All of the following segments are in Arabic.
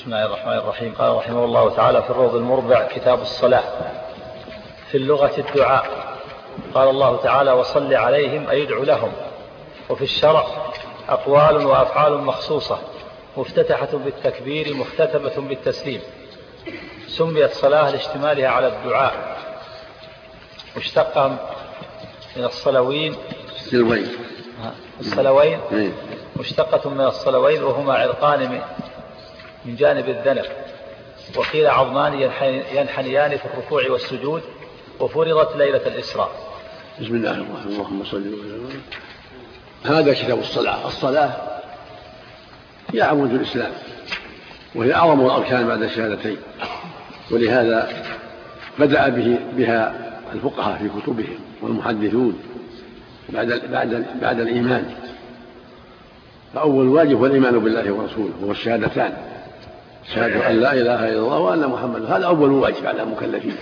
بسم الله الرحمن الرحيم. قال رحمه الله تعالى في الروض المربع كتاب الصلاة. في اللغة الدعاء. قال الله تعالى وصل عليهم أي ادع لهم. وفي الشرع أقوال وأفعال مخصوصة مفتتحة بالتكبير مختتمة بالتسليم. سميت صلاة لاشتمالها على الدعاء. مشتقة من الصلوين. الصلوين. إيه. مشتقة من الصلوين وهما عرقان من جانب الذنب. وقيل عظمان ينحنيان في الركوع والسجود وفرضت ليلة الإسراء. بسم الله الرحمن الرحيم. اللهم صل وسلم. هذا كتاب الصلاة. الصلاة هي عمود الإسلام وهي أعظم الأركان بعد الشهادتين. ولهذا بدأ به بها الفقهاء في كتبهم والمحدثون بعد بعد بعد الإيمان. فأول واجب هو الإيمان بالله ورسوله وهو الشهادتان. شهادة أن لا إله إلا الله وأن محمدا هذا أول واجب على المكلفين.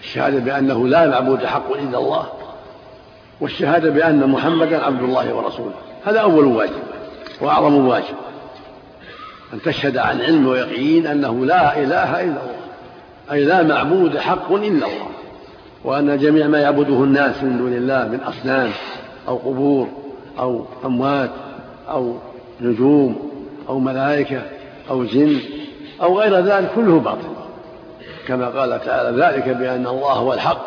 الشهادة بأنه لا معبود حق إلا الله والشهادة بأن محمدا عبد الله ورسوله هذا أول واجب وأعظم واجب. أن تشهد عن علم ويقين أنه لا إله إلا الله أي لا معبود حق إلا الله وأن جميع ما يعبده الناس من دون الله من أصنام أو قبور أو أموات أو نجوم أو ملائكة أو جن أو غير ذلك كله باطل. كما قال تعالى ذلك بأن الله هو الحق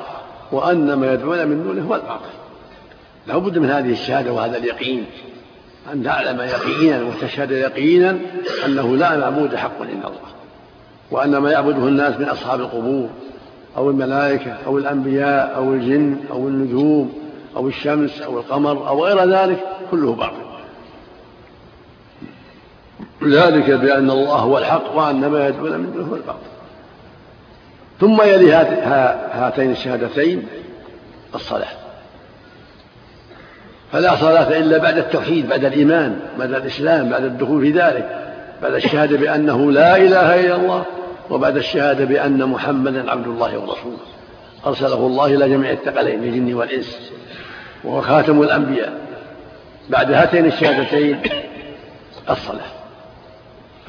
وأن ما يدعون من دونه هو الباطل. لا بد من هذه الشهادة وهذا اليقين. أن تعلم يقينا وتشهد يقينا أنه لا معبود حق إلا الله. وأن ما يعبده الناس من أصحاب القبور أو الملائكة أو الأنبياء أو الجن أو النجوم أو الشمس أو القمر أو غير ذلك كله باطل. ذلك بأن الله هو الحق وأن ما يدعون من دونه هو الباطل. ثم يلي هاتين الشهادتين الصلاة. فلا صلاة إلا بعد التوحيد بعد الإيمان بعد الإسلام بعد الدخول في ذلك بعد الشهادة بأنه لا إله إلا الله وبعد الشهادة بأن محمدا عبد الله ورسوله. أرسله الله إلى جميع الثقلين الجن والإنس وهو خاتم الأنبياء. بعد هاتين الشهادتين الصلاة.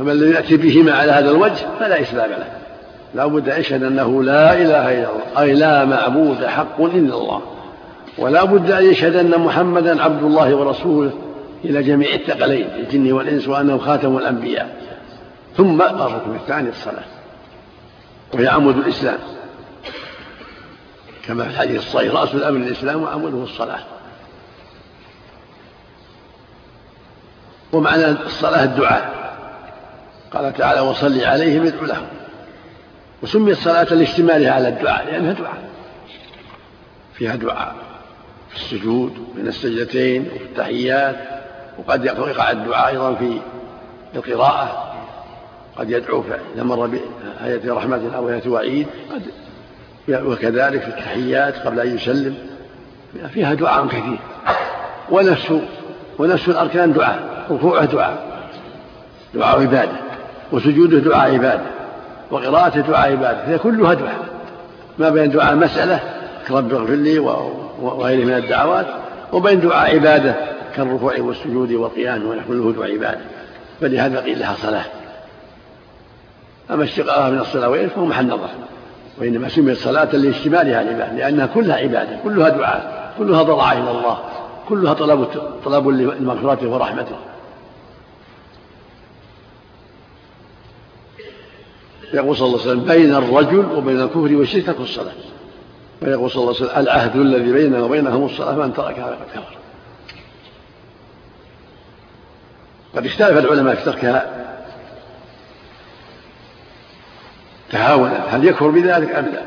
فمن لم يأتي بهما على هذا الوجه فلا إسلام له. لا بد يشهد أنه لا إله إلا الله أي لا معبود حق إلا الله. ولا بد أن يشهد أن محمدا عبد الله ورسوله إلى جميع الثقلين الجن والإنس وأنه خاتم الأنبياء. ثم الركن الثاني الصلاة وهي عمود الإسلام. كما في الحديث الصحيح رأس الأمر الإسلام وعموده الصلاة. ومعنى الصلاة الدعاء. قال تعالى وصل عليهم ادعو لهم وسميت صلاة لاشتمالها على الدعاء لأنها دعاء. فيها دعاء في السجود بين السجدتين وفي التحيات وقد يقع الدعاء أيضا في القراءة. قد يدعو إذا مر بآية رحمة أو آية وعيد قد وكذلك في التحيات قبل أن يسلم. فيها دعاء كثير. ونفس ونفس الأركان دعاء ركوعه دعاء. دعاء عبادة. وسجوده دعاء عبادة وقراءته دعاء عبادة هي كلها دعاء. ما بين دعاء مسألة كرب اغفر لي وغيره من الدعوات وبين دعاء عبادة كالركوع والسجود والقيام ونحو دعاء عبادة. فلهذا قيل لها صلاة. أما اشتقاقها من الصلوين فهو محل نظر. وإنما سميت صلاة لاشتمالها العبادة لأنها كلها عبادة كلها دعاء كلها ضراعة إلى الله كلها طلب طلب لمغفرته ورحمته. يقول صلى الله عليه وسلم بين الرجل وبين الكفر والشرك ترك الصلاة. ويقول صلى الله عليه وسلم العهد الذي بيننا وبينهم الصلاة فمن تركها فقد كفر. قد اختلف العلماء في تركها تهاونا. هل يكفر بذلك أم لا؟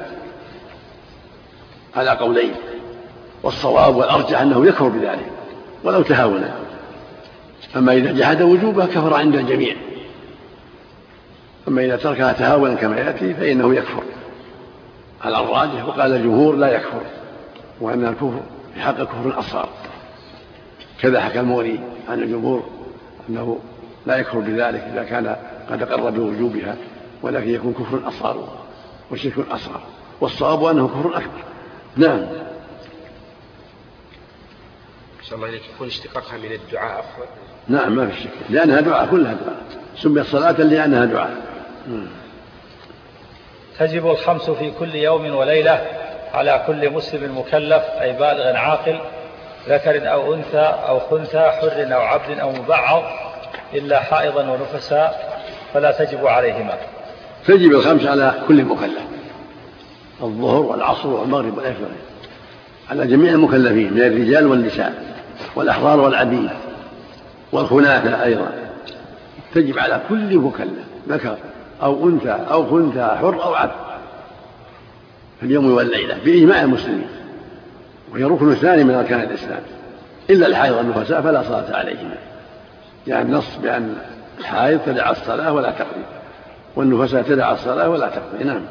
على قولين. والصواب والأرجح أنه يكفر بذلك ولو تهاونا. أما إذا جحد وجوبها كفر عند الجميع. أما إذا تركها تهاونا كما يأتي فإنه يكفر. على الراجح وقال الجمهور لا يكفر وأن الكفر في حق كفر أصغر كذا حكى المغني عن الجمهور أنه لا يكفر بذلك إذا كان قد أقر بوجوبها ولكن يكون كفر أصغر وشرك أصغر. والصواب أنه كفر أكبر. نعم. شاء الله إليك يكون اشتقاقها من الدعاء أفضل. نعم ما في شك. لأنها دعاء كلها دعاء. سميت صلاة لأنها دعاء. تجب الخمس في كل يوم وليلة على كل مسلم مكلف أي بالغ عاقل ذكر أو أنثى أو خنثى حر أو عبد أو مبعض إلا حائضا ونفسا فلا تجب عليهما. تجب الخمس على كل مكلف. الظهر والعصر والمغرب والعشاء على جميع المكلفين من الرجال والنساء والأحرار والعبيد والخناثة أيضا. تجب على كل مكلف. ذكر. أو أنثى أو خنثى حر أو عبد. في اليوم والليلة بإجماع المسلمين وهي ركن ثاني من أركان الإسلام. إلا الحائض والنفساء فلا صلاة عليهما يعني النص بأن الحائض تدع الصلاة ولا تقضي والنفساء تدع الصلاة ولا تقضي. نعم.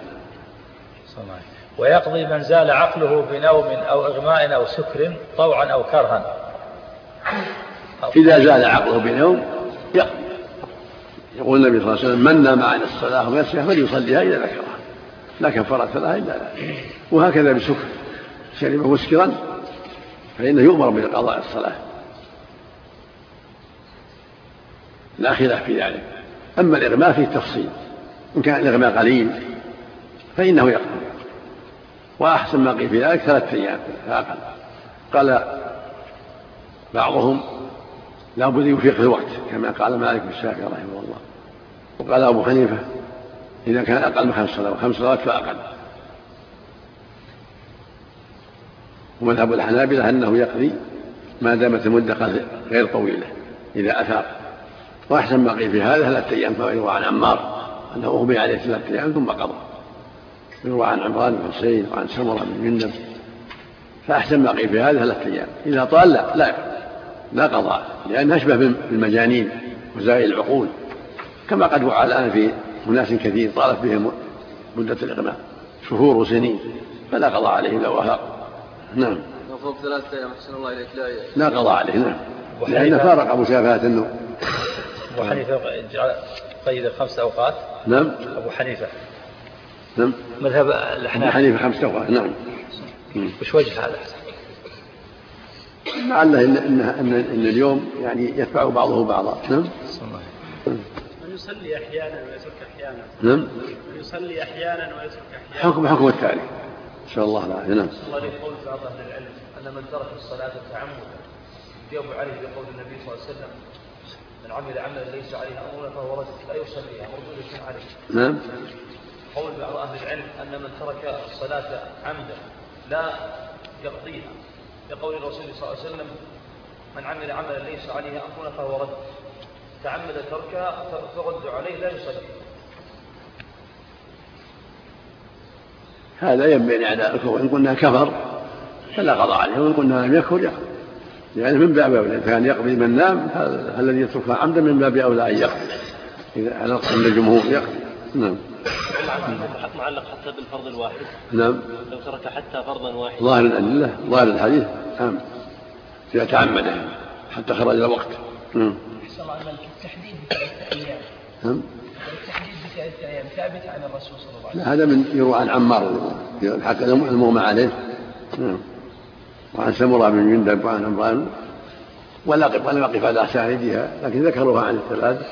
ويقضي من زال عقله بنوم أو إغماء أو سكر طوعا أو كرها. إذا زال عقله بنوم يقضي. يقول النبي صلى الله عليه وسلم من نام عن الصلاة ويسيها فليصليها إذا ذكرها. لا كفارة لها إلا لا وهكذا بسكر. شرب مسكرا فإنه يؤمر بقضاء الصلاة لا خلاف في ذلك. أما الإغماء فيه تفصيل. إن كان الإغماء قليل فإنه يقضي وأحسن ما قيل في ذلك ثلاثة أيام فأقل قال بعضهم لا بد يفيق في الوقت كما قال مالك الشافعي رحمه الله. وقال أبو حنيفة إذا كان أقل من خمس صلوات خمس صلوات فأقل. ومذهب الحنابلة أنه يقضي ما دامت المدة غير طويلة إذا أفاق وأحسن ما قيل في هذا ثلاثة أيام كما يروى عن عمار أنه أغمي عليه ثلاثة أيام ثم قضى. يروى عن عمران بن حسين وعن سمرة بن جندب. فأحسن ما قيل في هذا ثلاثة أيام. إذا طال لا لا لا قضاء لأنه أشبه بالمجانين وزائل العقول كما قد وقع الآن في أناس كثير طالت بهم مدة الإغماء شهور وسنين فلا قضاء عليه إلا وفاق نعم. لو فوق ثلاثة أيام أحسن الله إليك. لا لا قضاء عليه نعم. لأنه فارق مسافات النوم أبو حنيفة قيد خمس أوقات. نعم. أبو حنيفة. نعم. مذهب الأحناف. أبو حنيفة خمس أوقات نعم. وش وجه هذا؟ لعله إن, إن, إن, إن اليوم يعني يتبع بعضه بعضا. نعم؟ يصلي أحيانا ويترك أحيانا. نعم؟ يصلي أحيانا ويترك أحيانا. حكم حكم التالي إن شاء الله العافية نعم. الله يقول بعض أهل العلم أن من ترك الصلاة تعمدا. يجاب عليه بقول النبي صلى الله عليه وسلم من عمل عملا ليس عليه أمرنا فهو رجل لا يصليها مردودة عليه. نعم. قول بعض أهل العلم أن من ترك الصلاة عمدا لا يقضيها. لقول الرسول صلى الله عليه وسلم من عمل عملا ليس عليه أمرنا فهو رد. تعمد تركها فرد عليه لا يصلي. هذا ينبني على الكفر إن قلنا كفر فلا قضاء عليه وإن قلنا لم يكفر يقضي. لأنه من باب أولى كان يقضي من نام الذي يتركها عمدا من باب أولى أن يقضي. إذا على عند الجمهور يقضي. نعم. معلق حتى بالفرض الواحد. نعم. لو ترك حتى فرضا واحدا. ظاهر الأدلة ظاهر الحديث. نعم إذا تعمده حتى خرج الوقت نعم. التحديد بثلاثة أيام نعم. التحديد بثلاثة أيام ثابت عن الرسول صلى الله عليه وسلم لا هذا من يروى عن عمار. المغمى عليه. نعم. وعن سمرة بن جندب وعن عمران. ولا ولم أقف على أساندها لكن ذكروها عن الثلاث.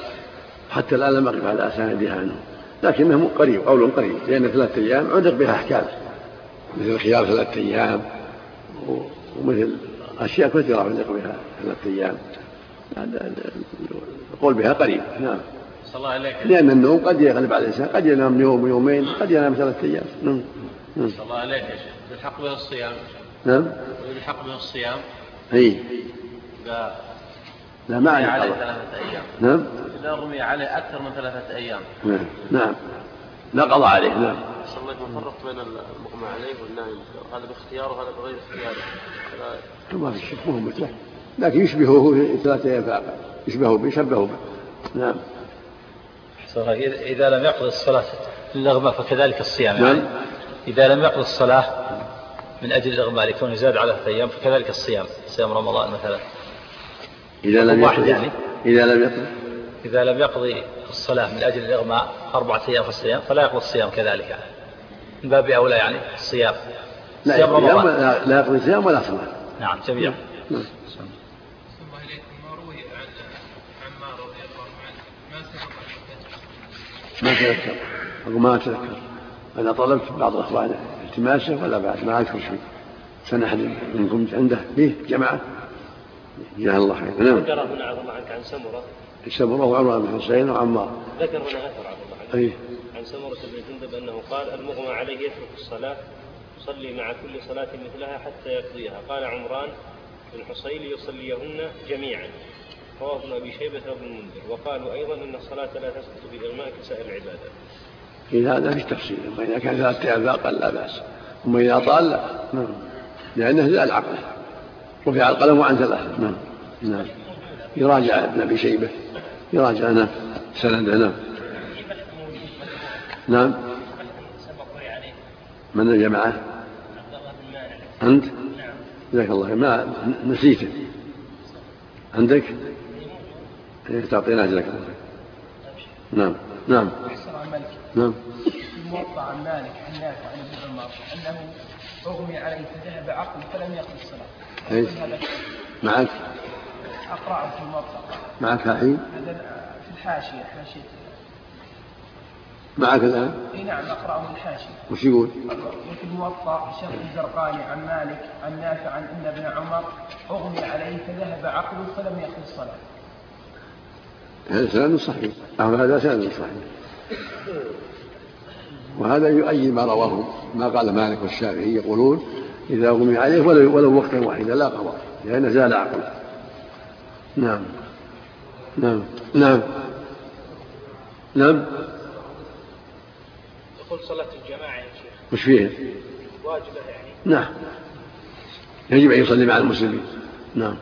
حتى الآن لم أقف على أساندها عنه. لكنه قريب قول قريب. لأن ثلاثة أيام عدق بها أحكام. مثل خيار ثلاثة أيام. ومثل أشياء كثيرة عدق بها ثلاثة أيام القول بها قريب. نعم. صلى الله عليك. لأن النوم قد يغلب على الإنسان. قد ينام يوم يومين قد ينام ثلاثة أيام. نعم. نعم. صلى الله عليك يا شيخ. بالحق به الصيام. نعم. بالحق به الصيام. إي. لا لا ما عليه عليه ثلاثة أيام. نعم. إذا رمي عليه أكثر من ثلاثة أيام. نعم. نعم. لا قضاء عليه نعم عليه وسلم بين المغمى عليه والنائم هذا باختياره وهذا بغير اختياره ما في شك مهم مثله لكن يشبهه في ثلاثة أيام فأقل يشبهه يشبهه به نعم. إذا لم يقضي الصلاة للإغماء فكذلك الصيام. يعني نعم. إذا لم يقضي الصلاة من أجل الإغماء لكونه زاد على ثلاثة أيام فكذلك الصيام. صيام رمضان مثلا. إذا لم واحد يقضي يعني. إذا لم يقضي إذا لم يقضي الصلاة من أجل الإغماء أربعة أيام في الصيام فلا يقضي الصيام كذلك. من باب أولى يعني الصيام. لا صيام يقضي رمضان. لا, لا يقضي صيام ولا صلاة. نعم جميعا. نعم. الله إليكم ما روي عن عمار رضي الله عنه؟ ما سبق ما تذكر. أقول ما أتذكر. أنا طلبت بعض الأخوان التماسة ولا بعد ما أذكر شيء. سنة أحد منكم عنده. فيه جماعة. جزاه الله خير نعم. ذكر هنا الله عنك عن سمرة. سمرة وعمر بن حسين وعمار. ذكر هنا أثر عفى الله عنك أي عن سمرة بن جندب أنه قال المغمى عليه يترك الصلاة يصلي مع كل صلاة مثلها حتى يقضيها. قال عمران بن حصين يصليهن جميعا. رواه ابن أبي شيبة وابن المنذر وقالوا أيضا إن الصلاة لا تسقط بإغماء كسائر العبادات. في هذا في تفصيل. اما اذا كان ثلاثة أيام فاقل لا بأس. أما إذا طال لا. نعم. لأنه زال عقله رفع القلم عن ثلاثة نعم. نعم. يراجع ابن أبي شيبة. يراجع نعم سنده نعم نعم من الجماعة؟ أنت؟ جزاك الله ما نسيته عندك؟ إيه تعطينا جزاك الله نعم نعم نعم الموقع عن مالك عن نافع عن ابن عمر أنه اغمي عليه فذهب عقله فلم يقضي الصلاة. إيش؟ معك؟ اقراه في الموقع. معك الحين؟ في الحاشية حاشية معك الآن؟ إي نعم اقراه من الحاشية. وش يقول؟ وفي الموطا شرح الزرقاني عن مالك عن نافع عن إن ابن عمر اغمي عليه فذهب عقله فلم يقضي الصلاه. هذا سند صحيح أو هذا سند صحيح وهذا يؤيد ما رواه ما قال مالك والشافعي يقولون إذا أغمي عليه ولو, ولو وقتا واحدا لا قضاء لأن زال عقله نعم. نعم. نعم. نعم. يقول صلاة الجماعة يا شيخ. وش فيه؟ واجبة يعني. نعم. يجب أن يصلي مع المسلمين. نعم.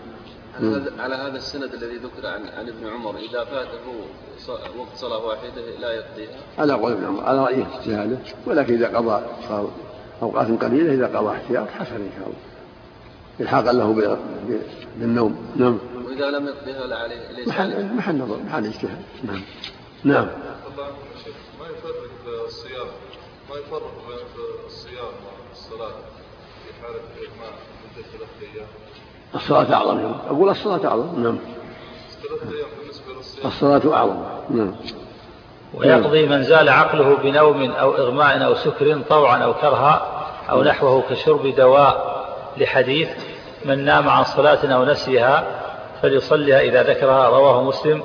على هذا السند الذي ذكر عن عن ابن عمر إذا فاته وقت صلاة واحدة لا يقضيها على قول ابن عمر على رأيه اجتهاده. ولكن إذا قضى صار أوقات قليلة إذا قضى احتياط حسن إن شاء الله. إلحاقا له بالنوم. نعم. واذا لم يقضيها عليه ليس عليه محل محل نظر محل اجتهاد. نعم. نعم. ما يفرق الصيام؟ ما يفرق بين الصيام والصلاة في حالة الإجماع مدة ثلاثة أيام الصلاة أعظم يوم. أقول الصلاة أعظم. نعم. ثلاثة أيام بالنسبة للصيام. الصلاة أعظم. نعم. ويقضي من زال عقله بنوم أو إغماء أو سكر طوعا أو كرها أو نحوه كشرب دواء لحديث من نام عن صلاة أو نسيها فليصليها إذا ذكرها رواه مسلم.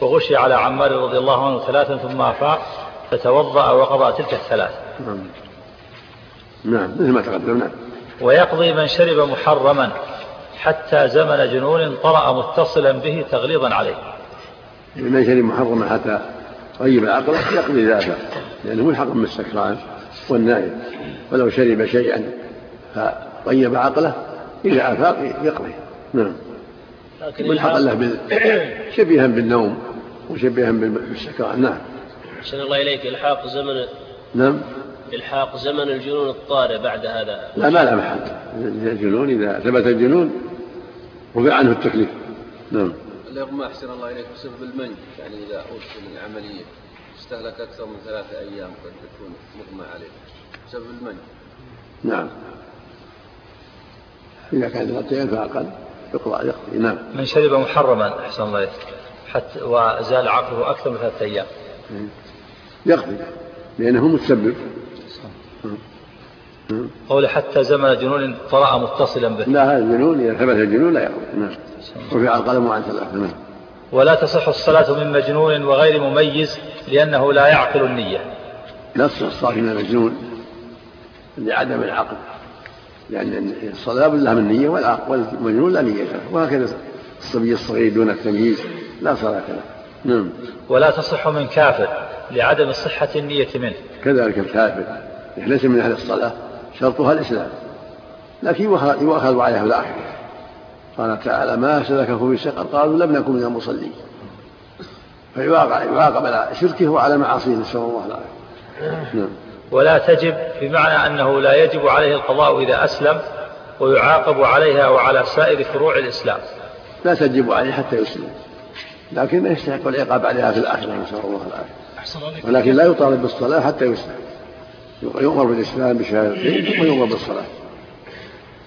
وغشي على عمار رضي الله عنه ثلاثا ثم أفاق فتوضأ وقضى تلك الثلاث. نعم. نعم مثل ما تقدم نعم. ويقضي من شرب محرما حتى زمن جنون طرأ متصلا به تغليظا عليه. من شرب محرما حتى طيب عقله يقضي ذاته لأنه ملحق من السكران والنائم. ولو شرب شيئا فطيب عقله إذا أفاق يقضي. نعم. لكن ملحقا له بال... شبيها بالنوم وشبيها بالسكران. نعم. أحسن الله إليك. إلحاق زمن نعم. إلحاق زمن الجنون الطارئ بعد هذا. لا ما له محل. الجنون إذا ثبت الجنون رفع عنه التكليف. نعم. الإغماء أحسن الله إليك بسبب المنج. يعني إذا أدخل العملية استهلك أكثر من ثلاثة أيام قد تكون مغمى عليه بسبب المنج. نعم. إذا كان ثلاثة أيام فأقل. يقضى يقضي نعم. من شرب محرما أحسن الله حتى وزال عقله أكثر من ثلاثة أيام. يقضي لأنه متسبب. قول حتى زمن جنون طرأ متصلا به. لا هذا الجنون إذا ثبت الجنون لا يقضي. نعم. رفع القلم عن ثلاثة نعم. ولا تصح الصلاة من مجنون وغير مميز لأنه لا يعقل النية. لا تصح الصلاة من المجنون لعدم العقل. لأن الصلاة لها من نية والعقل والمجنون لا نية له وهكذا الصبي الصغير دون التمييز لا صلاة له. نعم. ولا تصح من كافر لعدم صحة النية منه. كذلك الكافر ليس من أهل الصلاة شرطها الإسلام. لكن يؤخذ عليها في الآخرة. قال تعالى ما سلكه في سقر قالوا لم نكن من المصلين. فيعاقب يعاقب على شركه وعلى معاصيه نسأل الله العافية. نعم. ولا تجب بمعنى أنه لا يجب عليه القضاء إذا أسلم ويعاقب عليها وعلى سائر فروع الإسلام. لا تجب عليه حتى يسلم لكن يستحق العقاب عليها في الآخرة نسأل الله العافية. ولكن لا يطالب بالصلاة حتى يسلم. يؤمر بالإسلام بشهادتين ثم يؤمر بالصلاة.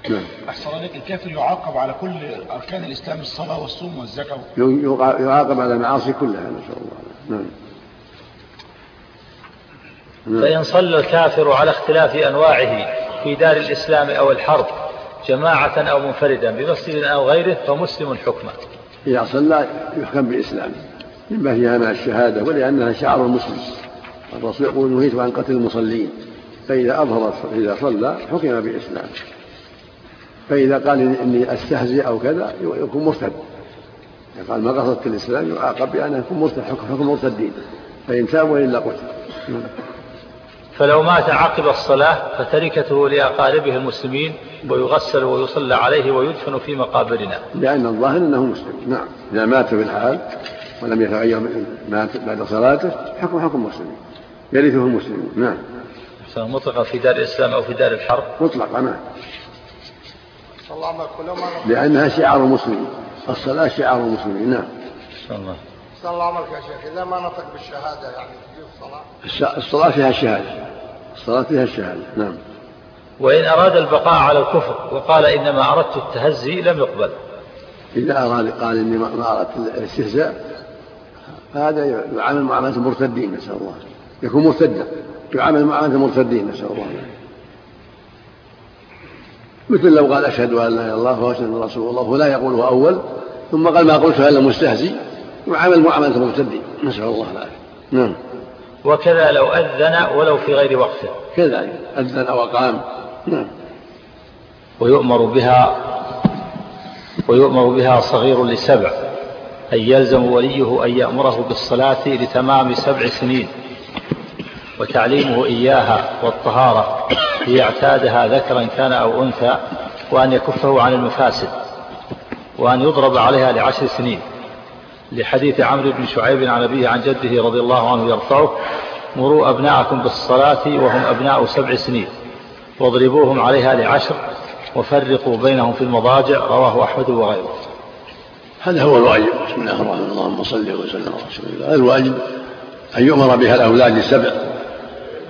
نعم. أحسن عليك الكافر يعاقب على كل أركان الإسلام الصلاة والصوم والزكاة؟ يعاقب على المعاصي كلها نسأل الله نعم. فإن صلى الكافر على اختلاف أنواعه في دار الإسلام أو الحرب جماعة أو منفردا بمسجد أو غيره فمسلم حكمه إذا صلى يحكم بالإسلام مما فيها مع الشهادة ولأنها شعار المسلم. الرسول يقول نهيت عن قتل المصلين. فإذا أظهر إذا صلى حكم بالإسلام. فإذا قال إني أستهزئ أو كذا يكون مرتد. قال ما قصدت الإسلام يعاقب بأنه يكون مرتد حكم حكم المرتدين فإن تاب وإلا قتل. فلو مات عقب الصلاة فتركته لأقاربه المسلمين ويغسل ويصلى عليه ويدفن في مقابرنا. لأن الظاهر أنه مسلم. نعم. إذا مات في الحال ولم يتغير مات بعد صلاته حكم حكم مسلم. يرثه المسلمون نعم. مطلقا في دار الإسلام أو في دار الحرب. مطلقا نعم. لأنها شعار المسلمين الصلاة شعار المسلمين نعم. الله. صلى الله عليك يا شيخ. إذا ما نطق بالشهادة يعني الصلاة. فيها الشهادة الصلاة فيها الشهادة نعم. وإن أراد البقاء على الكفر وقال إنما أردت التهزي لم يقبل. إذا أراد قال إني ما أردت الاستهزاء فهذا يعامل معاملة المرتدين نسأل الله. يكون مرتدا يعامل معاملة المرتدين نسأل الله. مثل لو قال أشهد أن لا إله إلا الله وأشهد أن رسول الله ولا يقوله أول ثم قال ما قلتها إلا مستهزي يعامل معاملة المرتدين نسأل الله العافية. نعم. وكذا لو أذن ولو في غير وقته. كذلك أذن أو أقام نعم. ويؤمر بها ويؤمر بها صغير لسبع أن يلزم وليه أن يأمره بالصلاة لتمام سبع سنين. وتعليمه إياها والطهارة ليعتادها ذكرا كان أو أنثى وأن يكفه عن المفاسد وأن يضرب عليها لعشر سنين. لحديث عمرو بن شعيب عن أبيه عن جده رضي الله عنه يرفعه مروا أبناءكم بالصلاة وهم أبناء سبع سنين واضربوهم عليها لعشر وفرقوا بينهم في المضاجع. رواه أحمد وغيره. هذا هو الواجب. بسم الله الرحمن الرحيم. اللهم صل وسلم على رسول الله. الواجب أن يؤمر بها الأولاد لسبع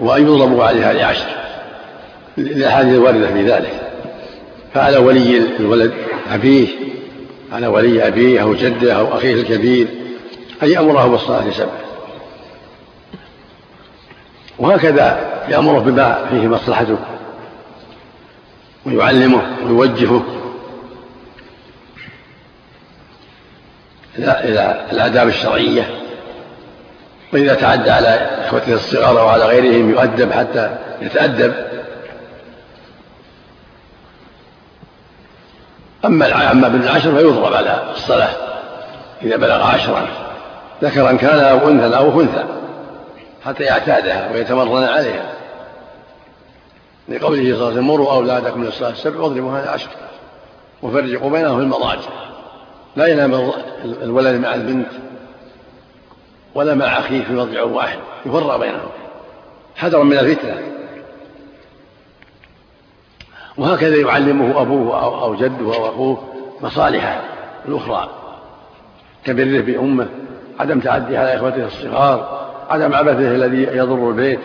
وأن يضربوا عليها لعشر. للأحاديث الواردة في ذلك. فعلى ولي الولد أبيه على ولي أبيه أو جده أو أخيه الكبير أن يأمره بالصلاة لسبع وهكذا يأمره بما فيه مصلحته ويعلمه ويوجهه. إلى الآداب الشرعية. وإذا تعدى على إخوته الصغار أو على غيرهم يؤدب حتى يتأدب. أما أما ابن العشر فيضرب على الصلاة إذا بلغ عشرا ذكرا كان أو أنثى أو أنثى حتى يعتادها ويتمرن عليها. لقوله صلى الله عليه وسلم مروا أولادكم للصلاة السبع واضربوا هذا عشر وفرقوا بينهم في المضاجع. لا ينام الولد مع البنت ولا مع أخيه في مضجع واحد يفرق بينهم. حذرا من الفتنة. وهكذا يعلمه أبوه أو جده أو أخوه مصالحه الأخرى. كبره بأمه عدم تعديه على إخوته الصغار عدم عبثه الذي يضر البيت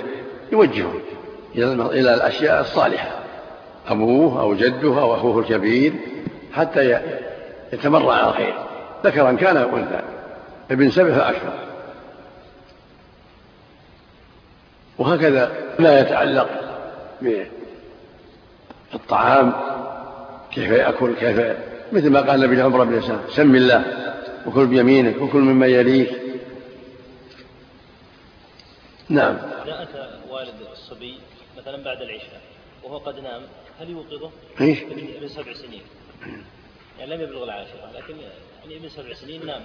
يوجهه إلى الأشياء الصالحة. أبوه أو جده أو أخوه الكبير حتى يتمرع على الخير. ذكرا كان أو أنثى ابن سبع فأكثر. وهكذا لا يتعلق بالطعام كيف يأكل كيف مثل ما قال النبي عمر بن سلام سم الله وكل بيمينك وكل مما يليك. نعم. إذا أتى والد الصبي مثلا بعد العشاء وهو قد نام هل يوقظه؟ إيش؟ ابن سبع سنين. يعني لم يبلغ العاشرة لكن يعني ابن سبع سنين نام.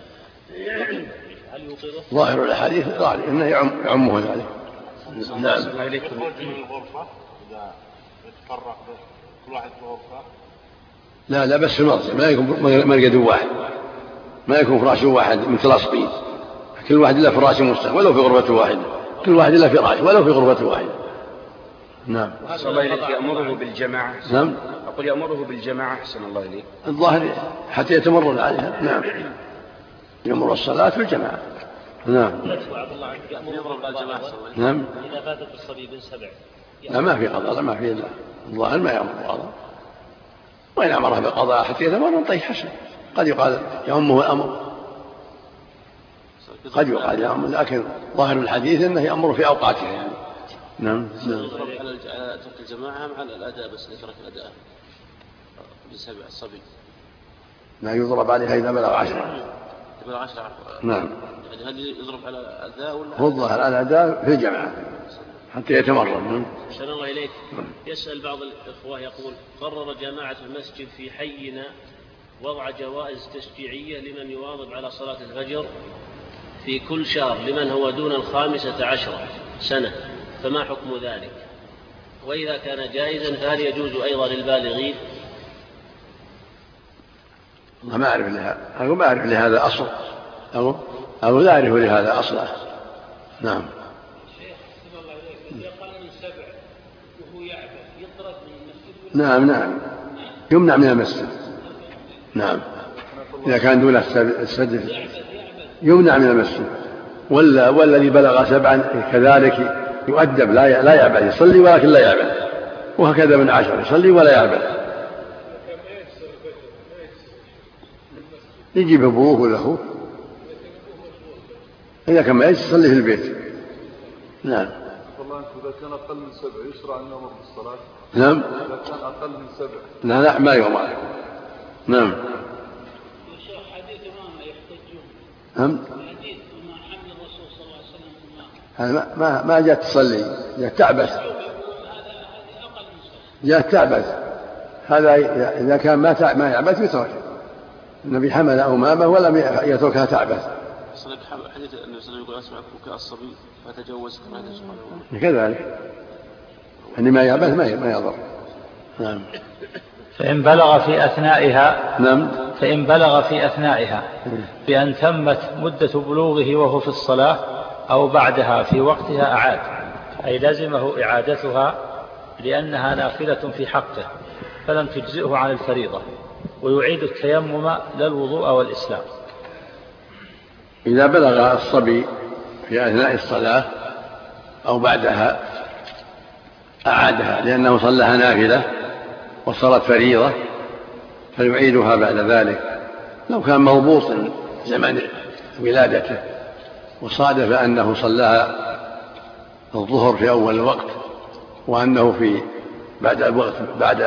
هل يوقظه؟ ظاهر الأحاديث ظاهر إنه يعم يعمه ذلك. نعم. يخرج من الغرفة إذا يتفرق لا لا بس في المرجع ما يكون مرقد واحد. ما يكون فراش واحد متلاصقين كل واحد له فراش مستقبل ولو في غرفة واحدة كل واحد له فراش ولو في غرفة واحدة نعم. أحسن الله إليك. يأمره بالجماعة. نعم. أقول يأمره بالجماعة أحسن الله إليك. الظاهر حتى يتمرن عليها. نعم. يأمر الصلاة في الجماعة نعم. عبد الله عنك يأمره بالقضاء نعم. إذا فاتت الصبي بن سبع. لا ما في قضاء لا ما في الظاهر ما يأمر بالقضاء وإن أمره بالقضاء حتى يتمرن طيب حسن. قد يقال يأمه الأمر. قد يقال يأمر لكن ظاهر الحديث أنه يأمر في أوقاتها يعني. نعم نعم. يضرب على على ترك الجماعة على الأداء بس ترك الأداء بسبع الصبي لا يضرب عليها إذا بلغ عشرة. يبلغ عشرة نعم. يعني هل يضرب على الأداء ولا هو الظاهر الأداء في الجماعة. حتى يتمرن. نعم. أحسن الله إليك. يسأل بعض الإخوة يقول قرر جماعة المسجد في حينا وضع جوائز تشجيعية لمن يواظب على صلاة الفجر في كل شهر لمن هو دون الخامسة عشرة سنة فما حكم ذلك؟ وإذا كان جائزا فهل يجوز أيضا للبالغين؟ والله ما أعرف لها. أقول ما أعرف لهذا أصل. أو أو لا أعرف لهذا أصلا نعم. نعم نعم. يمنع من المسجد. نعم. إذا كان دون السجد يمنع من المسجد. ولا والذي بلغ سبعا كذلك يؤدب لا لا يعبث يصلي ولكن لا يعبث وهكذا من عشر يصلي ولا يعبث يجيب أبوه ولا اخوه إذا كان ما يصلي في البيت. نعم. والله إذا كان أقل من سبع يشرع أن يأمر بالصلاة نعم. إذا أقل من سبع لا لا ما يؤمر نعم. نعم هذا ما ما ما جاءت تصلي جاءت تعبث. جاءت تعبث. هذا إذا كان ما ما يعبث يترك. النبي حمل أمامه ولم يتركها تعبث. حديث النبي صلى الله عليه وسلم يقول أسمع بكاء الصبي فتجوز كما وتعالى كذلك. اللي ما يعبث ما ما يضر. نعم. فإن بلغ في أثنائها نعم. فإن بلغ في أثنائها بأن تمت مدة بلوغه وهو في الصلاة أو بعدها في وقتها أعاد أي لزمه إعادتها لأنها نافلة في حقه فلم تجزئه عن الفريضة ويعيد التيمم لا الوضوء والإسلام. إذا بلغ الصبي في أثناء الصلاة أو بعدها أعادها لأنه صلىها نافلة وصارت فريضة فيعيدها بعد ذلك. لو كان مربوطا زمن ولادته وصادف أنه صلاها الظهر في أول الوقت وأنه في بعد الوقت بعد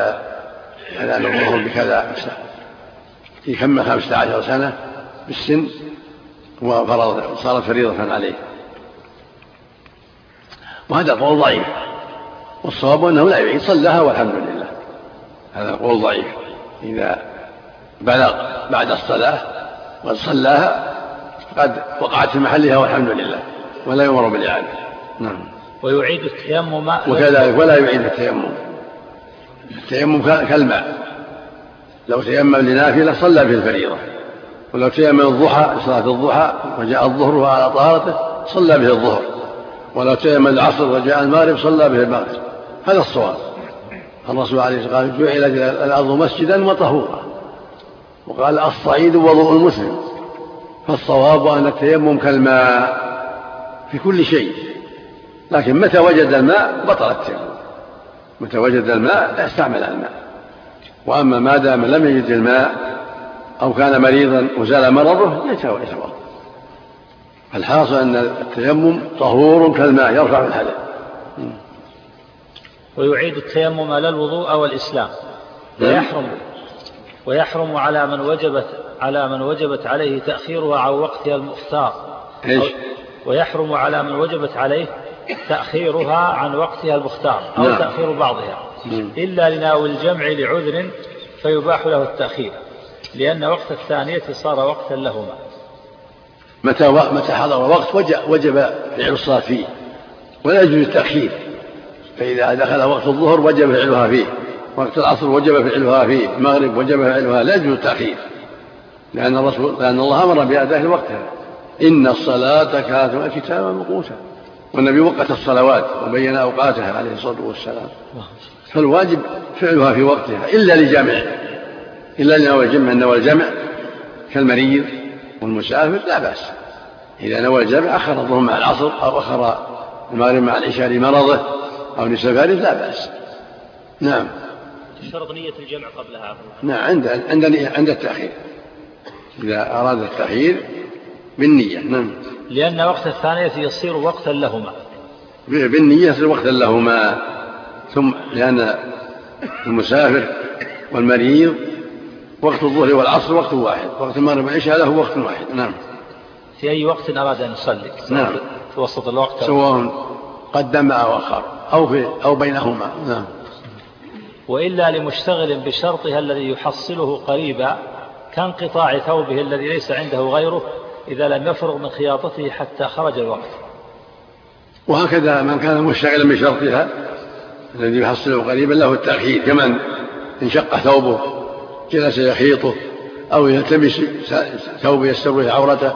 أذان الظهر بكذا في كم خمسة عشر سنة بالسن وفرض صارت فريضة عليه. وهذا قول ضعيف. والصواب أنه لا يعيد صلاها والحمد لله. هذا قول ضعيف. إذا بلغ بعد الصلاة وقد صلاها قد وقعت في محلها والحمد لله. ولا يؤمر بالإعادة. نعم. ويعيد التيمم. وكذلك ولا يعيد التيمم. التيمم كالماء. لو تيمم لنافلة صلى به الفريضة. ولو تيمم الضحى صلاة الضحى وجاء الظهر وعلى طهارته صلى به الظهر. ولو تيمم العصر وجاء المغرب صلى به المغرب. هذا الصواب. الرسول عليه الصلاة والسلام قال جعلت الأرض مسجدا وطهورا. وقال الصعيد وضوء المسلم. فالصواب أن التيمم كالماء في كل شيء. لكن متى وجد الماء؟ بطل التيمم. متى وجد الماء؟ استعمل الماء. وأما ما دام لم يجد الماء أو كان مريضا وزال مرضه يتوضا الحاصل أن التيمم طهور كالماء يرفع الحدث ويعيد التيمم لا الوضوء والإسلام ويحرم ويحرم على من وجبت على من وجبت عليه تأخيرها عن وقتها المختار؟ ويحرم على من وجبت عليه تأخيرها عن وقتها المختار أو نعم. تأخير بعضها نعم. إلا لناوي الجمع لعذر فيباح له التأخير لأن وقت الثانية صار وقتا لهما متى. متى حضر وقت وجب, وجب فعل الصلاة فيه ولا يجوز التأخير فإذا دخل وقت الظهر وجب فعلها فيه. وقت العصر وجب فعلها فيه. المغرب وجب فعلها. لا يجوز التأخير. لأن الرسول لأن الله أمر بأداء وقتها إن الصلاة كانت كتابا موقوتا والنبي وقت الصلوات وبين أوقاتها عليه الصلاة والسلام. فالواجب فعلها في وقتها. إلا لجامعه إلا لنوى الجمع. نوى الجمع كالمريض والمسافر لا بأس. إذا نوى الجمع أخر الظهر مع العصر أو أخر المغرب مع العشاء لمرضه. أو لسفره لا بأس. نعم. تشترط نية الجمع قبلها. نعم عند عند عند التأخير. إذا أراد التأخير بالنية. نعم. لأن وقت الثانية يصير وقتا لهما. بالنية يصير وقتا لهما. ثم لأن المسافر والمريض وقت الظهر والعصر وقت واحد. وقت المغرب والعشاء له وقت واحد. نعم. في أي وقت أراد أن يصلي؟ نعم. في وسط الوقت سواء قدم أو أخر أو, في أو بينهما. نعم. وإلا لمشتغل بشرطها الذي يحصله قريبا كانقطاع ثوبه الذي ليس عنده غيره إذا لم يفرغ من خياطته حتى خرج الوقت. وهكذا من كان مشتغلا بشرطها الذي يحصله قريبا له التأخير كمن انشق ثوبه جلس يخيطه أو يلتمس ثوب يستوي عورته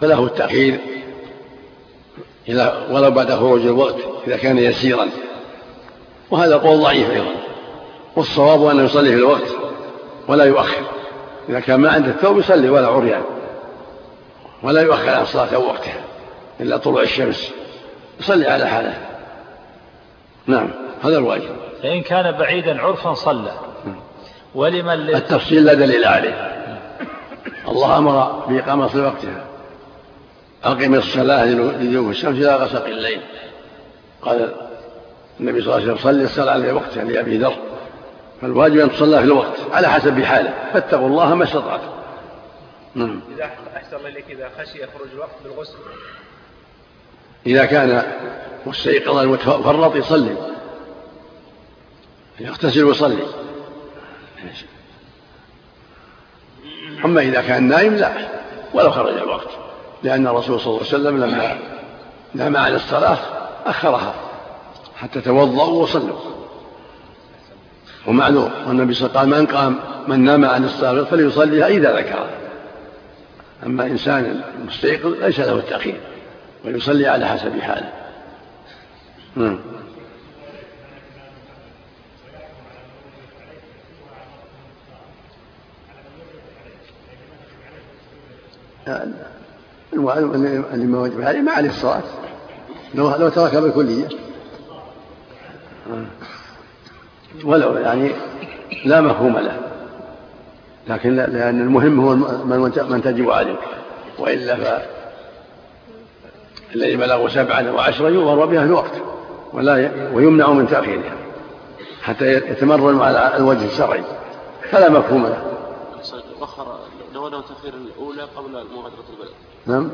فله التأخير. إذا ولو بعد خروج الوقت إذا كان يسيرا. وهذا قول ضعيف أيضا. والصواب أنه يصلي في الوقت ولا يؤخر. إذا كان ما عنده الثوب يصلي ولا عريان. ولا يؤخر عن الصلاة أو وقتها إلا طلوع الشمس. يصلي على حاله. نعم هذا الواجب. فإن كان بعيدا عرفا صلى. ولمن التفصيل لا دليل عليه. الله أمر بإقامة وقتها. أقم الصلاة لدلوك الشمس إلى غسق الليل. قال النبي صلى الله عليه وسلم صلي الصلاة على وقتها لأبي ذر. فالواجب أن تصلى في الوقت على حسب حاله فاتقوا الله ما استطعتم نعم. إذا أحسن الله إليك إذا خشي يخرج الوقت بالغسل. إذا كان مستيقظا متفرط يصلي. يغتسل ويصلي أما إذا كان نايم لا. ولو خرج الوقت. لأن الرسول صلى الله عليه وسلم لما نام عن الصلاة أخرها حتى توضأوا وصلوا ومعلوم والنبي صلى الله عليه وسلم من قام من نام عن الصلاة فليصليها إذا ذكرها أما إنسان مستيقظ ليس له التأخير ويصلي على حسب حاله. ما وجب عليه ما عليه الصلاة. لو لو ترك بالكلية. ولو يعني لا مفهوم له. لكن لأن المهم هو من تجب عليه وإلا ف الذي بلغوا سبعا وعشرا يؤمر بها في الوقت. ولا ويمنع من تأخيرها. حتى يتمرن على الوجه الشرعي. فلا مفهوم له. وخر لو انه تأخير الأولى قبل مغادره البلد. نعم.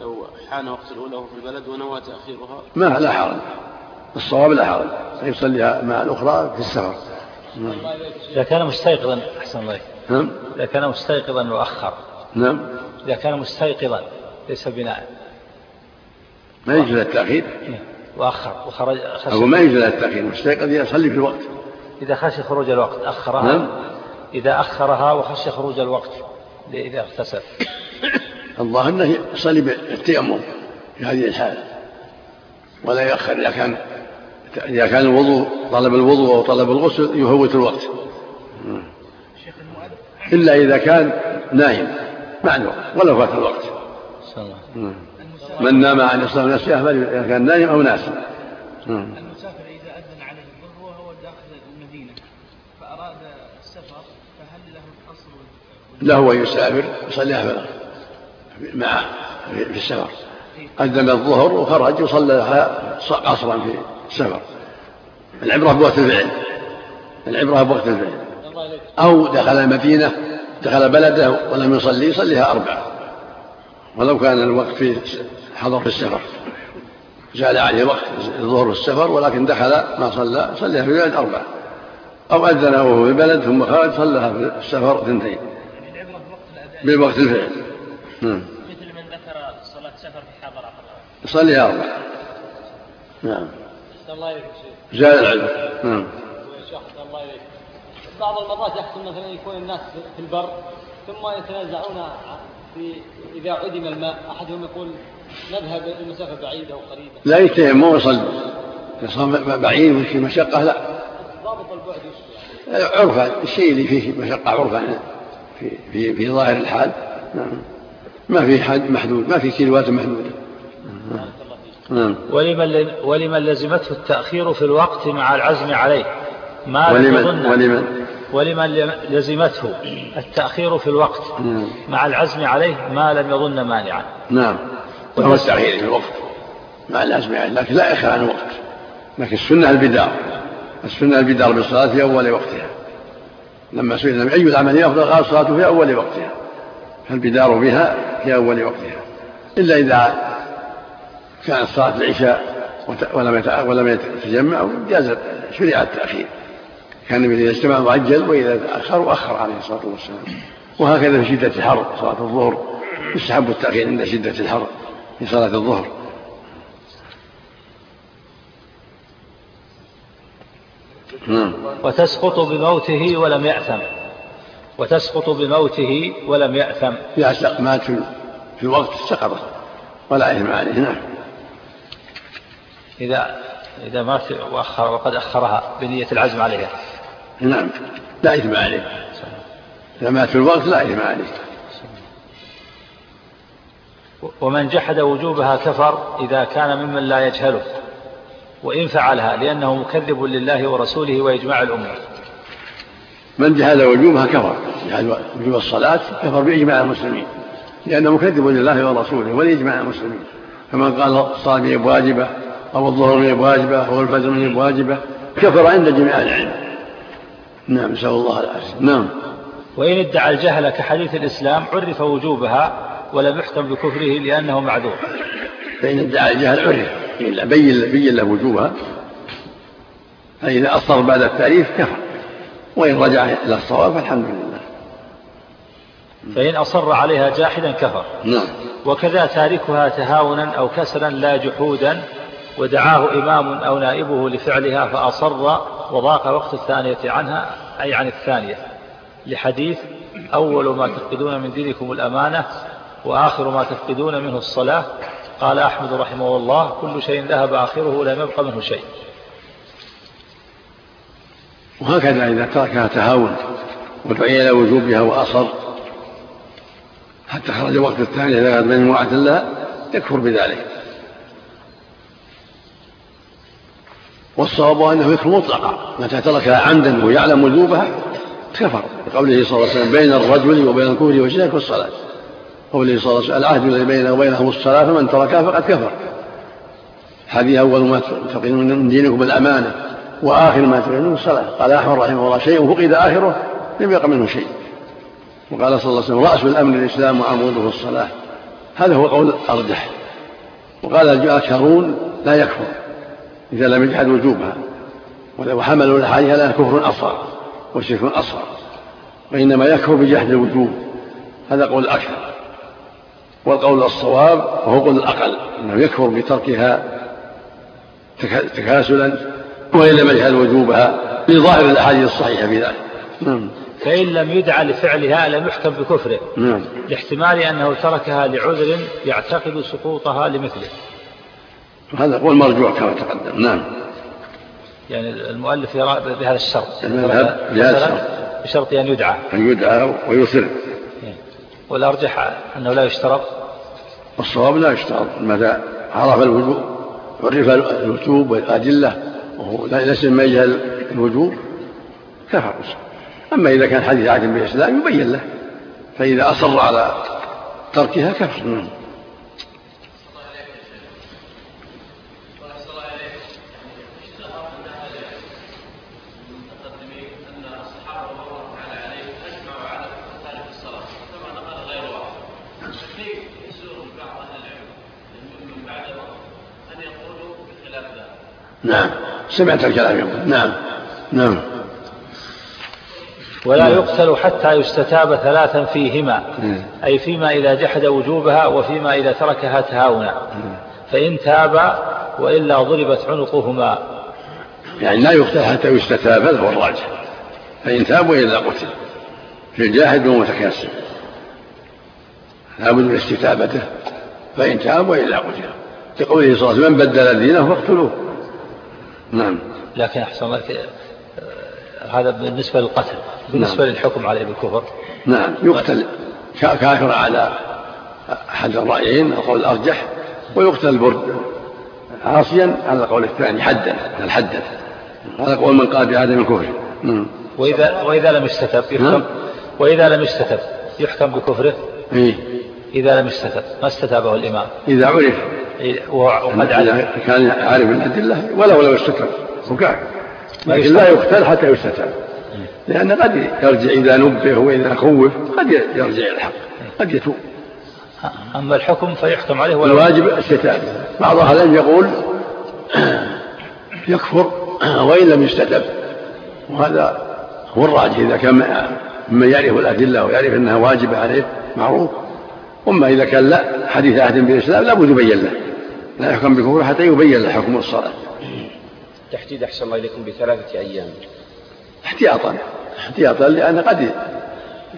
لو حان وقت الأولى وهو في البلد ونوى تأخيرها. ما لا حرج. الصواب لا حرج يصليها مع الأخرى في السفر. نعم. إذا كان مستيقظا أحسن الله نعم. إذا كان مستيقظا وأخر. نعم. إذا كان مستيقظا ليس بناء. ما يجوز التأخير. وأخر وخرج أقول ما يجوز التأخير مستيقظ يصلي في الوقت. إذا خشي خروج الوقت أخرها. نعم. إذا أخرها وخشي خروج الوقت إذا اغتسل. الظاهر أنه يصلي بالتيمم في هذه الحالة ولا يؤخر إذا كان إذا كان الوضوء طلب الوضوء أو طلب الغسل يفوت الوقت. إلا إذا كان نايم معلوم ولو فات الوقت. من نام عن الصلاة نفسه إذا كان نايم أو ناس. المسافر إذا أذن عليه الظهر وهو داخل المدينة فأراد السفر فهل له القصر له أن يسافر يصلي مع في السفر أذن الظهر وخرج وصلى قصرا في السفر. العبرة بوقت الفعل. العبرة بوقت الفعل. أو دخل المدينة دخل بلده ولم يصلي يصليها أربعة. ولو كان الوقت في حضر في السفر. زال عليه وقت الظهر في السفر ولكن دخل ما صلى صلى في البلد أربعة. أو أذن وهو في البلد ثم خرج صلىها في السفر اثنتين. بوقت الفعل. نعم. مثل من ذكر صلاة سفر في حضر يصلي أربعة نعم. الله زاد العلم. نعم. الله إليك. بعض المرات يحصل مثلا يكون الناس في البر ثم يتنازعون في إذا عدم الماء. أحدهم يقول نذهب المسافة بعيدة أو قريبة. لا يتيمم ويصلي صار بعيد وفي مشقة لا. ضابط البعد يعني؟ عرفا الشيء اللي فيه مشقة عرفا في في في ظاهر الحال. نعم. ما في حد محدود ما في كيلوات محدودة. نعم. ولمن ولمن لزمته التأخير في الوقت مع العزم عليه. ما ولمن ولمن ولمن لزمته التأخير في الوقت مع العزم عليه ما لم يظن مانعا. نعم. وهو التأخير في الوقت. مع الناس لكن لا يخلى عن وقت لكن السنة البدار. السنة البدار بالصلاة في أول وقتها. لما سئل النبي أي العمل أفضل قال الصلاة في أول وقتها. فالبدار بها في أول وقتها إلا إذا كانت صلاة العشاء ولم ولم يتجمع جاز شرع التأخير. كان النبي إذا اجتمع معجل وإذا تأخر أخر عليه الصلاة والسلام. وهكذا في شدة الحر صلاة الظهر يستحب التأخير عند شدة الحر في صلاة الظهر. نعم. وتسقط بموته ولم يأثم. وتسقط بموته ولم يأثم. إذا مات في الوقت سقطت ولا إثم عليه نعم. إذا إذا مات وأخر وقد أخرها بنية العزم عليها. نعم. لا إثم عليه. إذا مات في الوقت لا إثم عليه. ومن جحد وجوبها كفر إذا كان ممن لا يجهله وإن فعلها لأنه مكذب لله ورسوله وإجماع الأمة. من جحد وجوبها كفر جحد وجوب الصلاة كفر بإجماع المسلمين لأنه مكذب لله ورسوله ولإجماع المسلمين. فمن قال الصلاة هي واجبة أو الظهر هي واجبة أو الفجر هي واجبة كفر عند جميع العلم. نعم نسأل الله العافية. نعم. وإن ادعى الجهل كحديث الإسلام عرف وجوبها ولم يحكم بكفره لأنه معذور. فإن ادعى الجهل عرف. بين بين له وجوبها. فإذا أصر بعد التعريف كفر. وإن رجع إلى الصواب فالحمد لله. فإن أصر عليها جاحدا كفر. نعم. وكذا تاركها تهاونا أو كسلا لا جحودا ودعاه إمام أو نائبه لفعلها فأصر وضاق وقت الثانية عنها أي عن الثانية. لحديث أول ما تفقدون من دينكم الأمانة وآخر ما تفقدون منه الصلاة. قال أحمد رحمه الله كل شيء ذهب آخره لم يبق منه شيء. وهكذا إذا تركها تهاون ودعي إلى وجوبها وأصر. حتى خرج الوقت الثاني إذا كانت مجموعة لها يكفر بذلك. والصواب أنه يكفر مطلقا. متى تركها عمدا ويعلم وجوبها كفر. بقوله صلى الله عليه وسلم بين الرجل وبين الكفر والشرك والصلاة. قوله صلى الله عليه وسلم العهد الذي بينه وبينهم الصلاة فمن تركها فقد كفر. حديث أول ما تفقدون من دينكم الأمانة. وآخر ما تفقدون الصلاة. قال أحمد رحمه الله شيء فقد آخره لم يبق منه شيء. وقال صلى الله عليه وسلم رأس الأمر الإسلام وعموده الصلاة. هذا هو قول أرجح وقال الآخرون لا يكفر إذا لم يجحد وجوبها. ولو حملوا الأحاديث لها كفر أصغر وشرك أصغر. وإنما يكفر بجحد الوجوب. هذا قول الأكثر. والقول الصواب وهو قول الأقل. أنه يكفر بتركها تكاسلا وإن لم يجحد وجوبها لظاهر الأحاديث الصحيحة في ذلك. نعم. فإن لم يدعى لفعلها لم يحكم بكفره. نعم. لاحتمال أنه تركها لعذر يعتقد سقوطها لمثله. هذا هو المرجوع كما تقدم. نعم. يعني المؤلف يرى بهذا الشرط. بهذا الشرط. بشرط أن يدعى. أن يدعى ويصر. والأرجح أنه لا يشترط. الصواب لا يشترط. متى عرف الوجوب عرف الوجوب والأدلة وهو ليس مما يجهل الوجوب كفر أما إذا كان حديث عهد بالإسلام يبين له فإذا أصر على تركها كفر نعم نعم سمعت الكلام يقول. نعم. نعم. ولا يقتل حتى يستتاب ثلاثا فيهما. أي فيما إذا جحد وجوبها وفيما إذا تركها تهاونا. فإن تابا وإلا ضربت عنقهما. يعني لا يقتل حتى يستتاب هذا هو الراجح. فإن تاب وإلا قتل. في الجاهد والمتكاسل لابد من استتابته. فإن تاب وإلا قتل. لقوله صلى الله عليه وسلم من بدل دينه فاقتلوه. نعم. لكن أحسن لك هذا بالنسبة للقتل بالنسبة نعم. للحكم عليه بالكفر. نعم. يقتل كافر على أحد الرأيين القول الأرجح ويقتل البرد. عاصيا على القول الثاني حدا الحدا هذا قول من قال بعدم الكفر نعم. وإذا وإذا لم يستتب يحكم نعم. وإذا لم يستتب يحكم بكفره. إيه. إذا لم يستتب ما استتابه الإمام. إذا عرف. وقد علم. كان عارف بالأدلة ولا ولو استتب وكان لكن لا يقتل حتى يستتاب. لأن قد يرجع إذا نبه وإذا خوف قد يرجع إلى الحق قد يتوب. أما الحكم فيحكم عليه ولو الواجب الستاب بعض أهل العلم يقول يكفر وإن لم يستتب. وهذا هو الراجح إذا كان ممن يعرف الأدلة ويعرف أنها واجبة عليه معروف. أما إذا كان لا حديث عهد بالإسلام لابد يبين له. لا يحكم بكفر حتى يبين له حكم الصلاة. تحديد أحسن الله إليكم بثلاثة أيام. احتياطا احتياطا لأن قد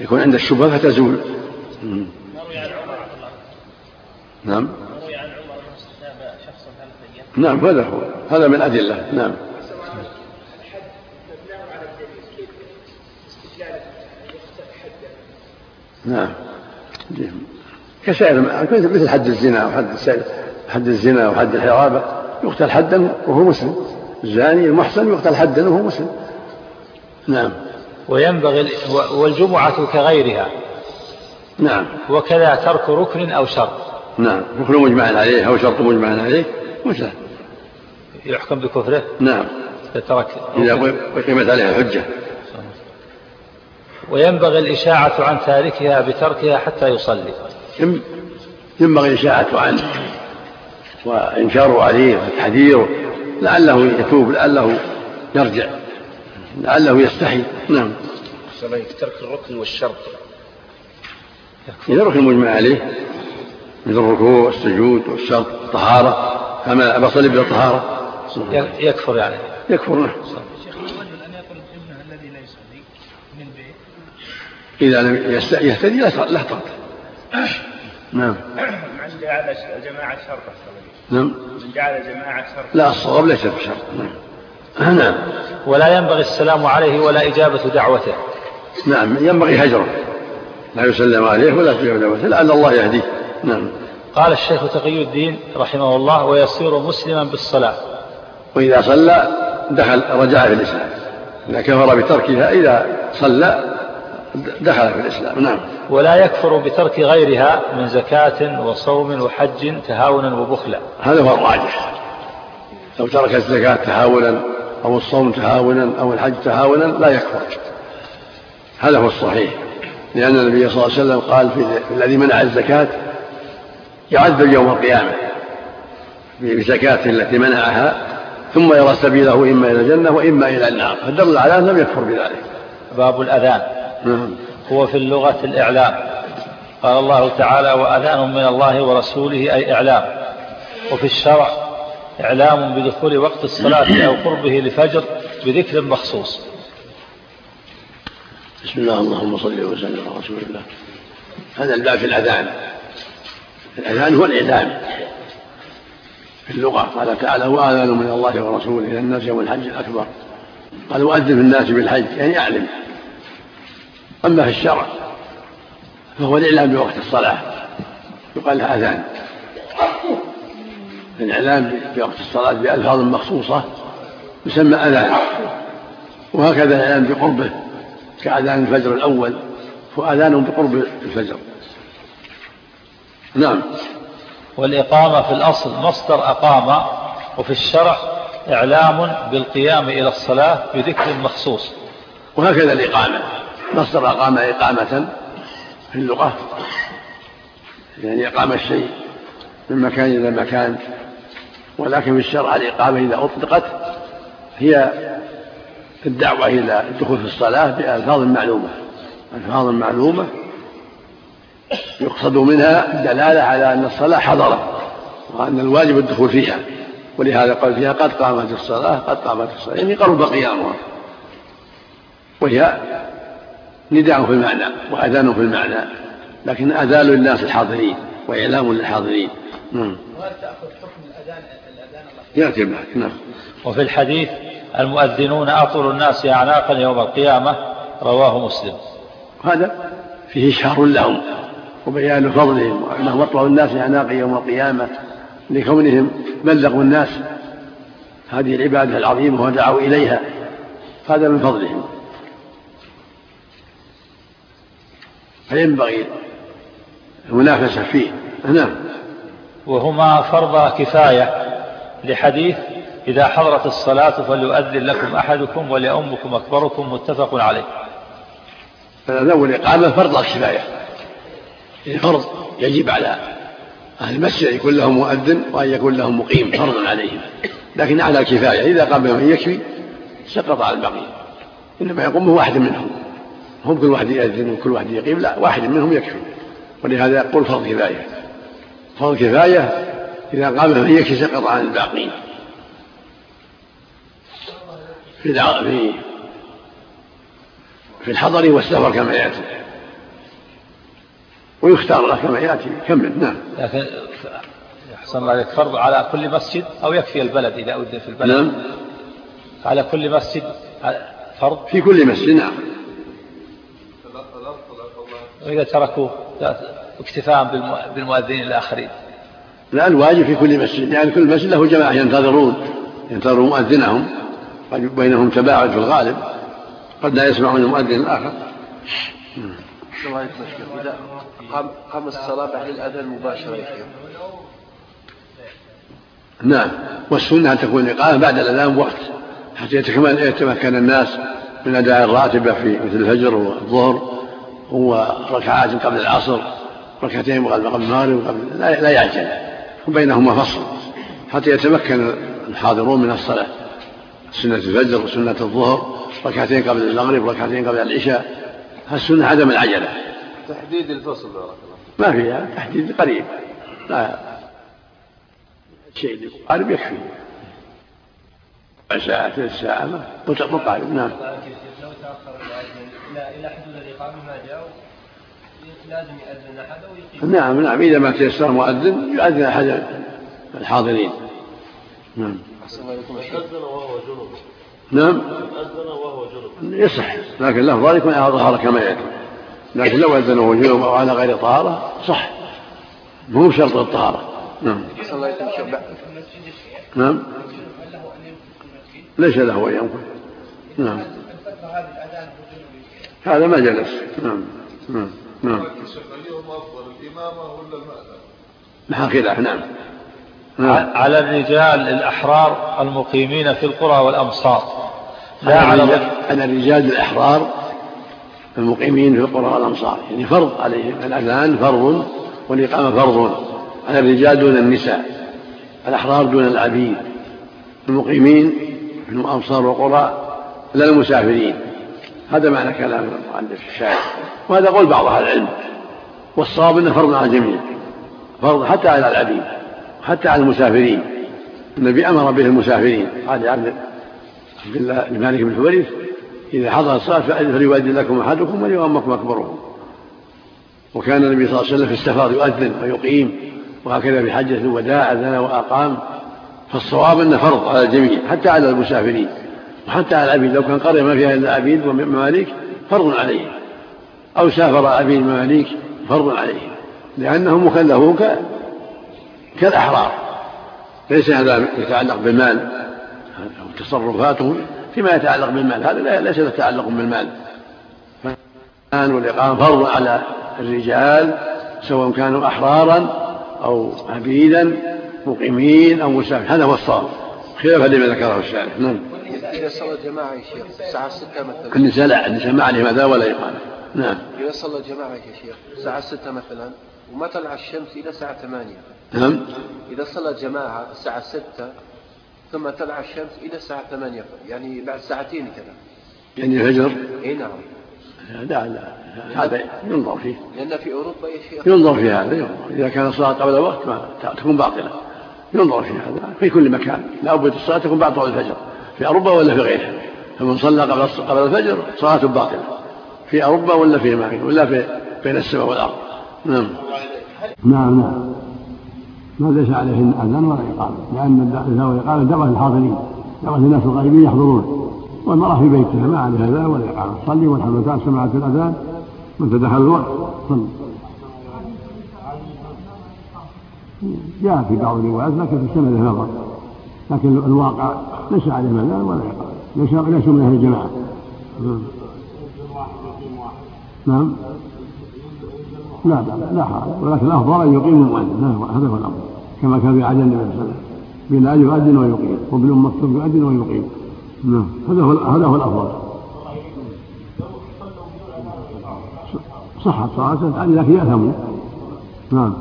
يكون عند الشبهة فتزول. نعم. روي عن عمر انه استتاب شخصا ثلاث أيام. نعم هذا هو. هذا من أدلة. نعم. نعم. كسائر مثل حد الزنا وحد حد الزنا وحد الحرابة يقتل حدا وهو مسلم. الزاني المحسن يقتل حدا وهو مسلم. نعم. وينبغي والجمعة كغيرها. نعم. وكذا ترك ركن أو شرط. نعم. ركن مجمع عليه أو شرط مجمع عليه مثله يحكم بكفره؟ نعم. ترك إذا أقيمت عليها الحجة. وينبغي الإشاعة عن تاركها بتركها حتى يصلي. ينبغي الإشاعة عنه. وإنكاره عليه وتحذيره لعله يتوب لعله يرجع لعله يستحي. نعم. ترك الركن والشرط إذا ركن مجمع عليه مثل الركوع والسجود والشرط الطهارة كما بصلي بلا طهارة. يكفر يعني. يكفر نعم. شيخ الرجل أن يطرد ابنه الذي لا يصلي من البيت إذا لم يهتدي لا طرد نعم. من جعل جماعة شرط نعم. من جعل جماعة شرط لا الصواب ليس بشرط نعم. نعم. ولا ينبغي السلام عليه ولا إجابة دعوته. نعم. ينبغي هجره. لا يسلم عليه ولا تجيب دعوته. لعل الله يهديه. نعم. قال الشيخ تقي الدين رحمه الله ويصير مسلما بالصلاة. وإذا صلى دخل رجع في الإسلام. إذا كفر بتركها إذا صلى دخل في الإسلام. نعم. ولا يكفر بترك غيرها من زكاة وصوم وحج تهاونا وبخلا. هذا هو الراجح. لو ترك الزكاة تهاونا أو الصوم تهاونا أو الحج تهاونا لا يكفر. هذا هو الصحيح. لأن النبي صلى الله عليه وسلم قال في الذي منع الزكاة يعذب يوم القيامة بزكاته التي منعها ثم يرى سبيله إما إلى الجنة وإما إلى النار. فدل على أنه لم يكفر بذلك. باب الأذان. هو في اللغة الإعلام. قال الله تعالى وأذان من الله ورسوله أي إعلام. وفي الشرع إعلام بدخول وقت الصلاة أو قربه لفجر بذكر مخصوص. بسم الله اللهم صل وسلم على رسول الله. هذا الباب في الأذان. الأذان هو الإعلام في اللغة قال تعالى وأذان من الله ورسوله إلى الناس يوم الحج الأكبر. قال وأذن في الناس بالحج يعني أعلم. أما في الشرع فهو الإعلام بوقت الصلاة. يقال له أذان الإعلام بوقت الصلاة بألفاظ مخصوصة يسمى أذان. وهكذا الإعلام بقربه كأذان الفجر الأول فأذان بقرب الفجر. نعم. والإقامة في الأصل مصدر أقام وفي الشرع إعلام بالقيام إلى الصلاة بذكر مخصوص. وهكذا الإقامة. مصدر أقام إقامة في اللغة. يعني أقام الشيء من مكان إلى مكان. ولكن في الشرع الإقامة إذا أطلقت هي الدعوة إلى الدخول في الصلاة بألفاظ معلومة. ألفاظ معلومة يقصد منها الدلالة على أن الصلاة حضرت وأن الواجب الدخول فيها. ولهذا قال فيها قد قامت الصلاة قد قامت الصلاة. يعني قرب قيامها. وهي نداء في المعنى وأذان في المعنى لكن أذان للناس الحاضرين وإعلام للحاضرين. نعم. وهل تأخذ حكم الأذان الأذان يأتي معك نعم. وفي الحديث المؤذنون أطول الناس أعناقا يوم القيامة رواه مسلم. هذا فيه إشهار لهم وبيان فضلهم وأنهم أطول الناس أعناقا يوم القيامة لكونهم بلغوا الناس. هذه العبادة العظيمة ودعوا إليها. هذا من فضلهم. فينبغي المنافسة فيه؟ نعم. وهما فرض كفاية لحديث إذا حضرت الصلاة فليؤذن لكم أحدكم وليؤمكم أكبركم متفق عليه. فالأول الإقامة فرض الكفاية فرض يجب على أهل المسجد أن يكون لهم مؤذن وأن يكون لهم مقيم فرض عليهم. لكن على الكفاية إذا قام بهم يكفي سقط على البقية إنما يقوم واحد منهم. هم كل واحد يأذن وكل واحد يقيم لا واحد منهم يكفي. ولهذا يقول فرض كفاية. فرض كفاية إذا قام من يكفي سقط عن الباقين. في في في الحضر والسفر كما يأتي. ويختار له كما يأتي. كمل نعم. لكن أحسن الله عليك فرض على كل مسجد أو يكفي البلد إذا أذن في البلد. نعم. على كل مسجد فرض؟ في كل مسجد نعم. وإذا تركوا اكتفاء بالمؤذنين الآخرين. لا الواجب في كل مسجد يعني كل مسجد له جماعة ينتظرون ينتظرون مؤذنهم قد بينهم تباعد في الغالب قد لا يسمعون المؤذن الآخر. الله إذا قام قام الصلاة بعد الأذان مباشرة يا شيخ. نعم. والسنة أن تكون الإقامة بعد الأذان بوقت حتى يتمكن الناس من أداء الراتبة في مثل الفجر والظهر. وركعات قبل العصر ركعتين قبل المغرب وقبل لا يعجل. وبينهما فصل حتى يتمكن الحاضرون من الصلاة. سنة الفجر وسنة الظهر ركعتين قبل المغرب وركعتين قبل العشاء. السنة عدم العجلة. تحديد الفصل بارك الله ما فيها تحديد قريب. لا. شيء قريب يكفي. ساعة ثلث ساعة مقارب نعم. إلى حدود الإقامة ما جاء لازم يأذن أحد ويقيم نعم نعم إذا ما تيسر مؤذن يؤذن أحد الحاضرين. نعم. أذن وهو جنوب نعم. أذن وهو يصح لكن له ذلك يكون على طهارة كما يأتي. لكن لو أذن وهو جنوب أو على غير طهارة صح. مو شرط الطهارة. نعم. نعم. ليس له أن ينقل نعم. هذا ما جلس نعم. نعم. نعم؟ محا خلاف. نعم. نعم. على الرجال الأحرار المقيمين في القرى والأمصار. لا على على الرجال الأحرار المقيمين في القرى والأمصار. يعني فرض عليهم. الأذان فرض والإقامة فرض. على الرجال دون النساء. الأحرار دون العبيد. المقيمين في الأمصار والقرى لا المسافرين. هذا معنى كلام المؤلف الشاعر. وهذا قول بعض أهل العلم. والصواب أنه فرض على الجميع. فرض حتى على العبيد. وحتى على المسافرين. النبي أمر به المسافرين. قال عبد الله لمالك بن حويرث إذا حضر الصلاة فليؤذن لكم أحدكم وليؤمكم أكبركم وكان النبي صلى الله عليه وسلم في السفر يؤذن ويقيم وهكذا في حجة الوداع أذن وأقام. فالصواب أنه فرض على الجميع حتى على المسافرين. وحتى على العبيد لو كان قرية ما فيها إلا عبيد ومماليك فرض عليه. أو سافر عبيد مماليك فرض عليه. لأنهم مكلفون كالأحرار. ليس هذا يتعلق بالمال. تصرفاتهم فيما يتعلق بالمال. هذا ليس له تعلق بالمال. فالآن والإقامة فرض على الرجال سواء كانوا أحرارا أو عبيدا مقيمين أو مسافرين. هذا هو الصواب. خلافا لما ذكره الشارع نعم. إذا صلى جماعة يا شيخ الساعة 6 مثلا. النساء لا النساء ما عليهم هذا ولا إقامة؟ نعم. إذا صلى جماعة يا شيخ الساعة 6 مثلا وما طلع الشمس إلى الساعة 8 نعم. إذا صلى جماعة الساعة 6 ثم طلع الشمس إلى الساعة 8 يعني بعد ساعتين كذا. يعني الفجر؟ إي نعم. لا لا هذا ينظر فيه. لأن في أوروبا يا شيخ. ينظر في هذا ينظر. إذا كان الصلاة قبل الوقت ما تكون باطلة. ينظر في هذا في كل مكان. لا بد الصلاة تكون بعد طلوع الفجر. في أوروبا ولا في غيرها؟ فمن صلى قبل قبل الفجر صلاته باطلة. في أوروبا ولا في أماكن ولا في بين السماء والأرض؟ نعم. نعم نعم. ما ليس عليه أذان ولا إقامة لأن الأذان والإقامة دعوة للحاضرين دعوة الناس الغائبين يحضرون. والمرأة في بيتها ما عليها أذان ولا إقامة. صلي والحمد لله سمعت الأذان. من تدخل الوقت صلي. جاء في بعض الروايات لكن في السنة نظر لكن الواقع ليس عليه أذان ولا إقامة ليس ليس من أهل الجماعة. نعم. لا لا لا حرج. ولكن الأفضل أن يقيم المؤذن. هذا هو الأمر. كما كان في عهد النبي صلى الله عليه وسلم. بلال يؤذن ويقيم. وابن أم مكتوم يؤذن ويقيم. نعم. هذا هو هذا هو الأفضل. صحت يعني لكن يأثموا نعم.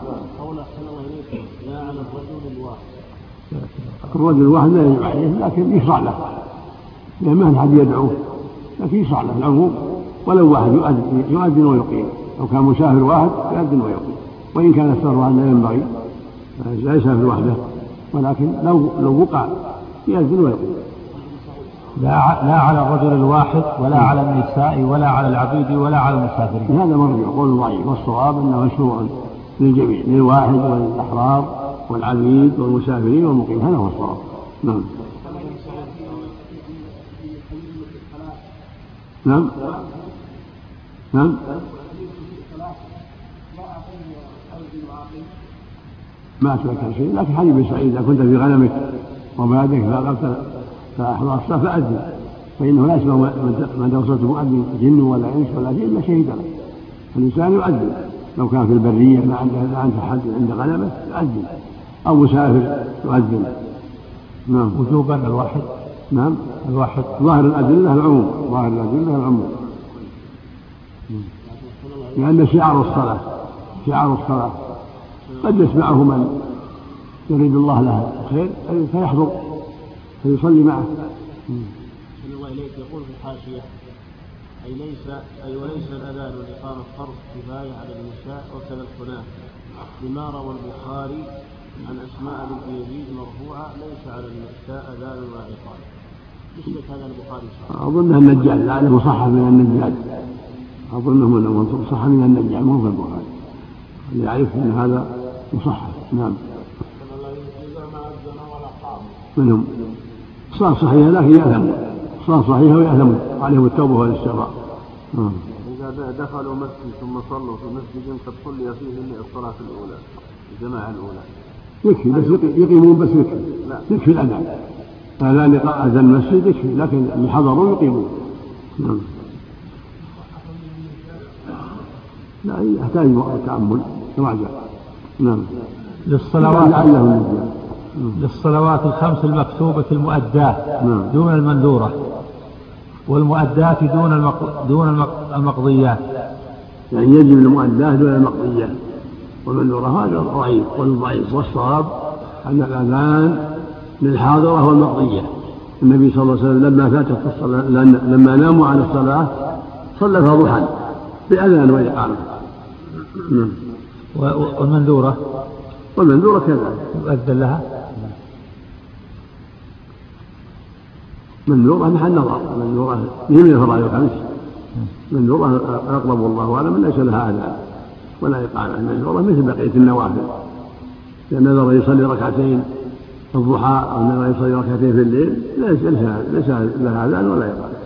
الرجل الواحد لا يجب عليه لكن يشرع له. لأن ما حد يدعوه لكن يشرع له العموم. ولو واحد يؤذن, يؤذن ويقيم. لو كان مسافر واحد يؤذن ويقيم. وإن كان السفر واحد لا ينبغي لا يسافر وحده. ولكن لو لو وقع يؤذن ويقيم. لا لا على الرجل الواحد ولا على النساء ولا على العبيد ولا على المسافرين. هذا مرجع قول ضعيف والصواب أنه مشروع للجميع للواحد وللأحرار. والعبيد والمسافرين والمقيم. هذا هو الصواب. نعم. نعم. نعم. ما أتذكر شيء لكن حديث ابن سعيد إذا كنت في غنمك وبادك فأقمت فأحضر الصلاة فأذن فإنه لا يسمع من توصلت مؤذن جن ولا إنس ولا شيء إلا شهد له. فالإنسان يؤذن. لو كان في البرية ما عنده لا عنده حد عند غنمه يؤذن. أو مسافر يؤذن. نعم. وجوبا الواحد. نعم. الواحد. ظاهر الأدلة العموم. ظاهر الأدلة العموم. لأن شعار الصلاة شعار الصلاة قد يسمعه من يريد الله له الخير فيحضر فيصلي معه. الله إليك يقول في الحاشية أي ليس أي وليس الأذان والإقامة فرض كفاية على النساء وكذا الخناث لما روى البخاري عن أسماء بنت يزيد مرفوعة ليس على النساء أذان ولا إقامة مثل هذا البخاري صحيح. أظنها النجاد لعله مصحح من النجاد أظنه من مصحح من النجاد مو في البخاري. يعرف أن هذا مصحح. نعم. منهم. صار صحيحة لكن يأثم صار صحيحة ويأثم عليهم التوبة والاستغفار. إذا دخلوا مسجد ثم صلوا في مسجد قد صلي فيه الصلاة الأولى الجماعة الأولى. يكفي بس يقيمون بس يكفي. يكفي الأذان أذان أذان المسجد يكفي لكن اللي حضروا يقيمون. نعم. لا يحتاج تأمل. جاء نعم. للصلوات. للصلوات الخمس المكتوبة المؤداة نعم. دون المنذورة والمؤدات دون المق... دون المقضيات. يعني يجب المؤدات دون المقضيات. والمنذورة هذا ضعيف والضعيف والصواب أن الأذان للحاضرة والمقضية النبي صلى الله عليه وسلم لما فاتت الصلاة لما ناموا عن الصلاة صلى ضحى بأذان وإقامة نعم. والمنذورة؟ والمنذورة كذلك يؤذن لها؟ منذورة محل نظر منذورة هي من الفرائض الخمس. منذورة أقرب الله أعلم ليس لها أذان. ولا إقامة المنذورة مثل بقية النوافل. لأن نذر يصلي ركعتين الضحى أو نذر يصلي ركعتين في الليل ليس ليس لها أذان ولا إقامة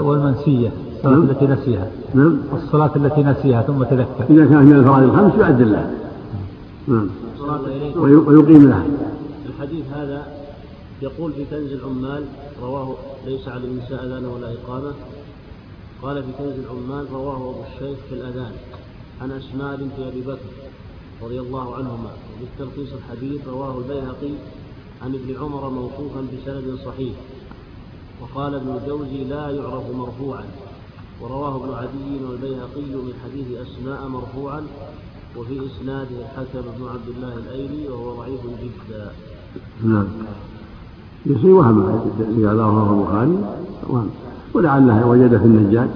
والمنسية الصلاة نعم. التي نسيها. نعم. الصلاة التي نسيها ثم تذكر. إذا كانت من الفرائض الخمس يؤذن لها. نعم. ويقيم لها. الحديث هذا يقول في كنز العمال رواه ليس على النساء أذان ولا إقامة. قال في كنز العمال رواه أبو الشيخ في الأذان. عن أسماء بنت أبي بكر رضي الله عنهما وبالتلخيص الحديث رواه البيهقي عن ابن عمر موقوفا بسند صحيح وقال ابن الجوزي لا يعرف مرفوعا ورواه ابن عدي والبيهقي من حديث أسماء مرفوعا وفي إسناده الحسن بن عبد الله الأيلي وهو ضعيف جدا. نعم. يصير وهم هذا رواه البخاري وهم ولعله وجد في النجاد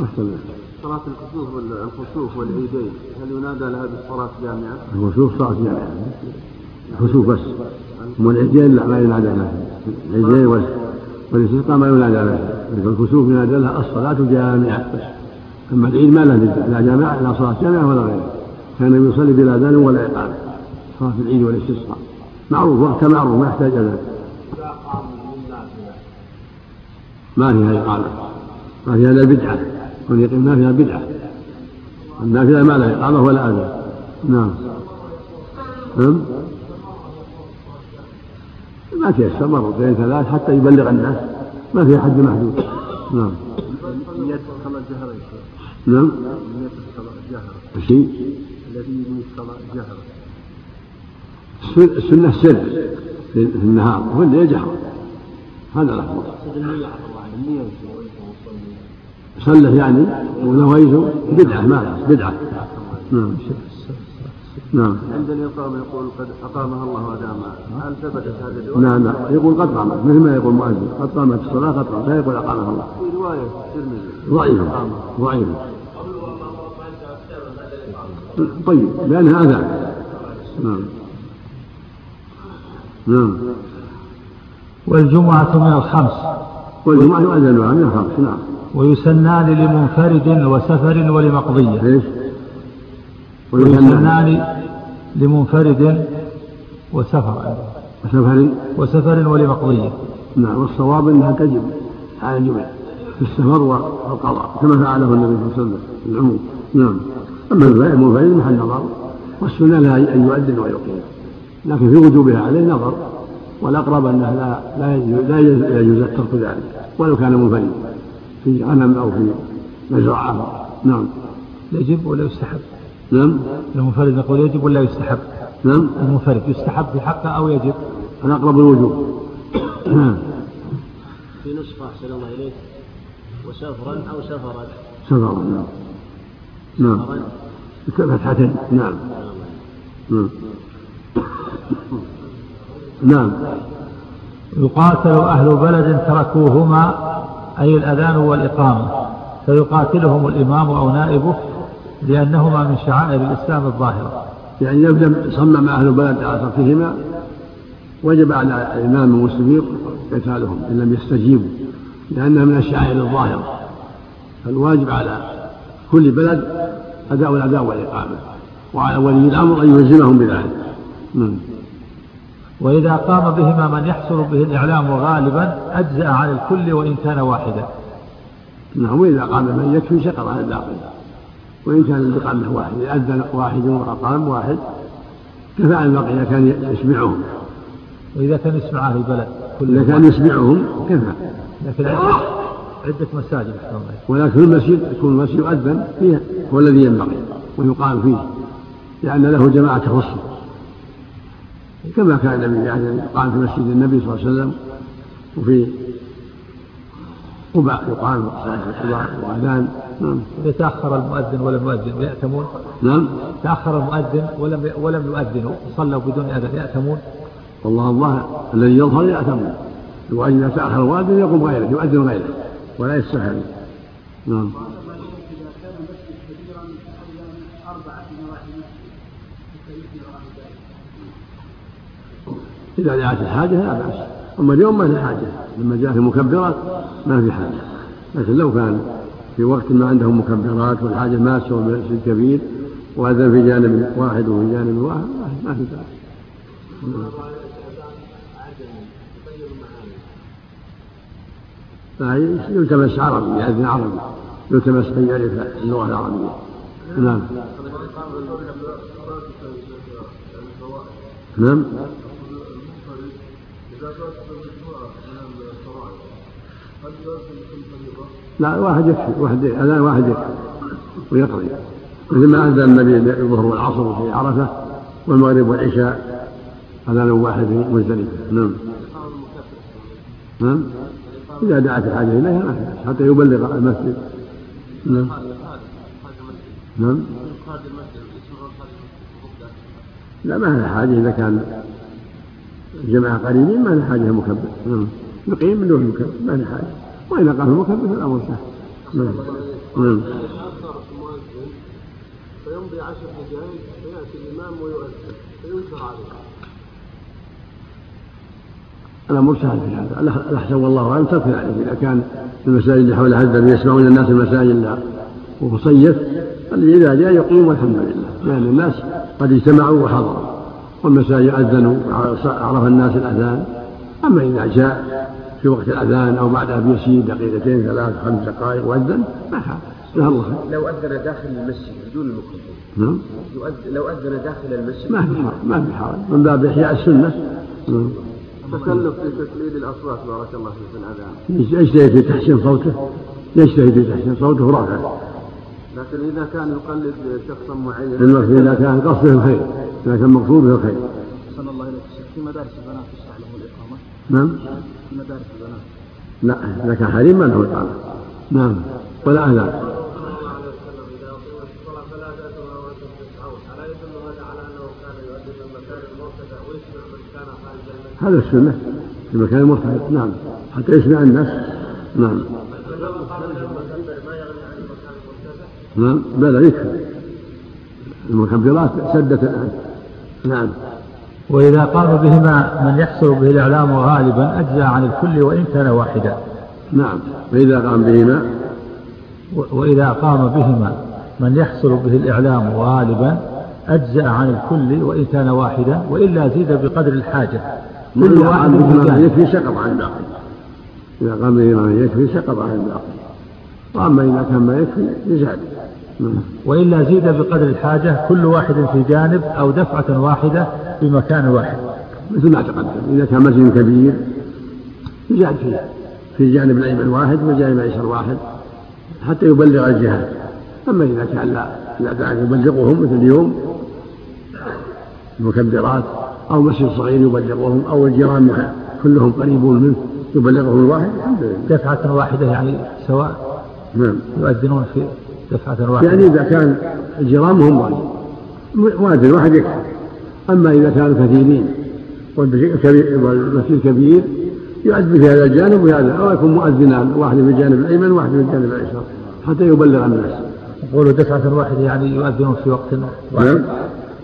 أحسن صلاة الكسوف والعيدين. هل ينادى لها بالصلاة جامعة؟ الخسوف صلاة جامعة الخسوف بس. أما العيدين لا ما ينادى لها. العيدين والاستسقاء ما ينادى لها. الكسوف ينادى لها الصلاة جامعة بس. أما العيد ما له لا جامعة لا صلاة جامعة ولا غيرها كان يصلي بلا أذان ولا إقامة. صلاة العيد والاستسقاء. معروف وقت معروف ما يحتاج أذان ما فيها إقامة. ما فيها إلا بدعة. ما فيها بدعة. النافلة ما لها إقامة ولا أذان نعم. نعم. ما تيسر مرتين ثلاث حتى يبلغ الناس. ما فيها حد محدود. نعم. نية الصلاة جهرة نعم. نية الصلاة جهرة الشيء الذي ينوي الصلاة جهرة السنة سر في النهار وفي الليل جهرة هذا الأفضل النية سلف يعني ونويته بدعة ما بدعة. نعم. نعم. عندنا يقام يقول قد أقامها الله وأدامها هل ثبتت هذه الرواية؟ نعم نعم يقول قد قامت. مثل ما يقول المؤذن قد قامت الصلاة قد قامت. لا يقول أقامها الله. في رواية الترمذي ضعيفة ضعيفة طيب لأنها أذان نعم. نعم. والجمعة من الخمس. والجمعة يؤذنها من الخمس نعم. ويسنان لمنفرد وسفر ولمقضية. إيش؟ ويسنان لمنفرد وسفر. وسفر؟ وسفر ولمقضية. نعم والصواب إنها تجب على الجمع في السفر والقضاء كما فعله النبي صلى الله عليه وسلم العموم. نعم. أما المنفرد محل نظر والسنة لها أن يؤذن ويقيم. لكن في وجوبها عليه نظر والأقرب أنه لا لا يجوز, لا يجوز ترك ذلك ولو كان منفردا. في غنم أو في مزرعة. نعم. يجب ولا يستحب؟ نعم. المنفرد نقول يجب ولا يستحب؟ نعم. المنفرد يستحب في حقه أو يجب؟ الاقرب الوجوب في نسخة أحسن الله إليك وسفرا أو سفرا؟ سفرا نعم. نعم. فتحتين نعم. نعم. نعم. يقاتل أهل بلد تركوهما أي الأذان والإقامة فيقاتلهم الإمام أو نائبه لأنهما من شعائر الإسلام الظاهرة. يعني يبدأ صمم أهل البلد على تركهما وجب على الإمام المسلمين قتالهم إن لم يستجيبوا لأنها من الشعائر الظاهرة. فالواجب على كل بلد أداء الأداء والإقامة وعلى ولي الأمر أن يلزمهم بذلك. نعم. وإذا قام بهما من يحصل به الإعلام غالبا أجزأ عن الكل وإن كان واحدا. نعم وإذا قام من يكفي شقر عن الباقي. وإن كان الإقامة واحد أذن واحد وأقام واحد كفى عن الباقي إذا كان يسمعهم. وإذا كان يسمع أهل البلد إذا كان يسمعهم كفى. لكن عدة, عدة مساجد ولكن المسجد يكون المسجد يؤذن فيه هو الذي ينبغي ويقام فيه لأن له جماعة تخصه كما كان النبي يعني يقام في مسجد النبي صلى الله عليه وسلم وفي قباء يقام قباء وأذان. نعم. إذا تأخر المؤذن ولم يؤذن ياثمون نعم. تأخر المؤذن ولم ولم يؤذنوا. صلوا بدون اذان ياثمون والله الظاهر الذي يظهر ياثمون وإذا تأخر المؤذن يقوم غيره يؤذن غيره. ولا يستحل نعم. إذا دعت الحاجة لا بأس. أما اليوم ما في حاجة. لما جاءت المكبرات ما في حاجة. لكن لو كان في وقت ما عندهم مكبرات والحاجة ماسة والمسجد كبير وأذن في جانب واحد وفي جانب واحد ما في بأس. يلتمس عربي يأذن عربي. يلتمس من يعرف اللغة العربية. نعم. نعم. لا واحد يكفي واحد اذان واحد يكفي ويقضي. مثل ما أذن النبي الظهر والعصر في عرفة والمغرب والعشاء اذان واحد مزدلفه نعم. نعم. إذا دعت الحاجة إليها ما في حتى يبلغ المسجد. نعم. نعم. لا ما لها حاجة إذا كان جماعة قريبين ما لها حاجة مكبر. نعم. يقيم من دون مكبر ما لها حاجة وإذا قام المكبر فالأمر سهل. نعم. نعم. فيمضي عشر دقائق فيأتي الإمام ويؤذن فينكر عليه. الأمر سهل في هذا. الأحسن والله أعلم ترك ذلك إذا كان المساجد اللي حول هذا يسمعون الناس المساجد ومصيف الذي إذا جاء يقيم والحمد لله. لأن الناس قد اجتمعوا وحضروا. والمساجد أذنوا عرف الناس الأذان؟ أما إذا جاء في وقت الأذان أو بعدها بيسير دقيقتين ثلاث خمس دقائق وأذن ما حال. جزاه الله لو أذن داخل المسجد بدون المكروه نعم. لو أذن داخل المسجد ما في حال ما في حال. من باب إحياء السنة. نعم. تكلف في تقليد الأصوات بارك الله فيك في الأذان. يجتهد في تحسين صوته. يجتهد في تحسين صوته ورفعه. لكن إذا كان يقلد شخصا معين إذا كان قصده الخير إذا كان مقصوده الخير. صلى الله وسلم في مدارس البنات تشرع له الإقامة؟ نعم. في مدارس البنات. لا إذا كان حريم ما له إقامة. نعم. ولا اذان هذا السنة. في مكان مرتفع نعم. حتى يسمع الناس. نعم. نعم بلى يكفي. المكبرات سدت نعم. وإذا قام بهما من يحصل به الإعلام غالبا أجزى عن الكل وإن كان واحدا. نعم. وإذا قام بهما؟ وإذا قام بهما من يحصل به الإعلام غالبا أجزأ عن الكل وإن كان واحدا وإلا زيد بقدر الحاجة. كل واحد بما يكفي سقط عن الباقي. إذا قام بما يكفي سقط عن الباقي. وأما إذا كان ما يكفي يزاد. وإلا زيد بقدر الحاجة كل واحد في جانب أو دفعة واحدة في مكان واحد. مثل ما تقدم إذا كان مسجد كبير يزاد فيه. في جانب الأيمن واحد وجانب الأيسر واحد حتى يبلغ الجهات أما إذا كان لا لا داعي يبلغهم مثل اليوم المكبرات أو مسجد صغير يبلغهم أو الجيران كلهم قريبون منه يبلغهم الواحد الحمد لله. دفعة واحدة يعني سواء نعم. يؤذنون في دفعة واحدة يعني إذا كان الجيران هم واحد مؤذن واحد يكفي أما إذا كانوا كثيرين والمسجد كبير يؤذن في هذا الجانب وهذا. أو يكون مؤذنان واحد في الجانب الأيمن وواحد في الجانب الأيسر حتى يبلغ الناس. قولوا دفعة واحدة يعني يؤذنون في وقت واحد. نعم.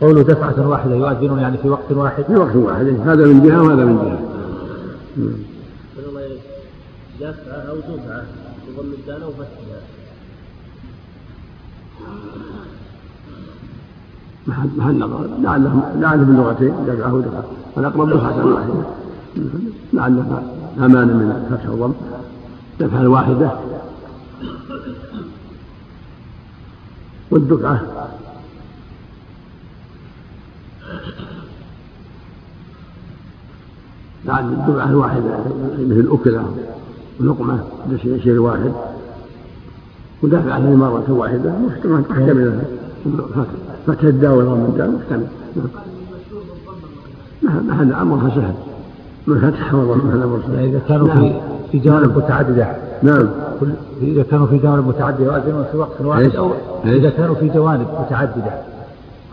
قولوا دفعة واحدة يؤذنون يعني في وقت واحد. في وقت واحد. هذا من جهة وهذا من جهة. دفعة أو دفعة بضم الدال أو فتحها محل محل نظر لعله لعله باللغتين دفعه ودفعه والأقرب دفعة واحدة لعله أمان من الفتح والضم دفعة واحدة والدفعة. بعد الدفعة الواحدة مثل أكلة ولقمة شيء واحد. ودافع عليه مرة واحدة محتمل محتمل فتح الداء وضم الداء محتمل نعم. هذا أمرها سهل. من فتح وضم هذا أمر سهل. إذا كانوا في في جوانب متعددة. نعم. إذا كانوا في جوانب متعددة يؤذنون في وقت واحد أو إذا كانوا في جوانب متعددة.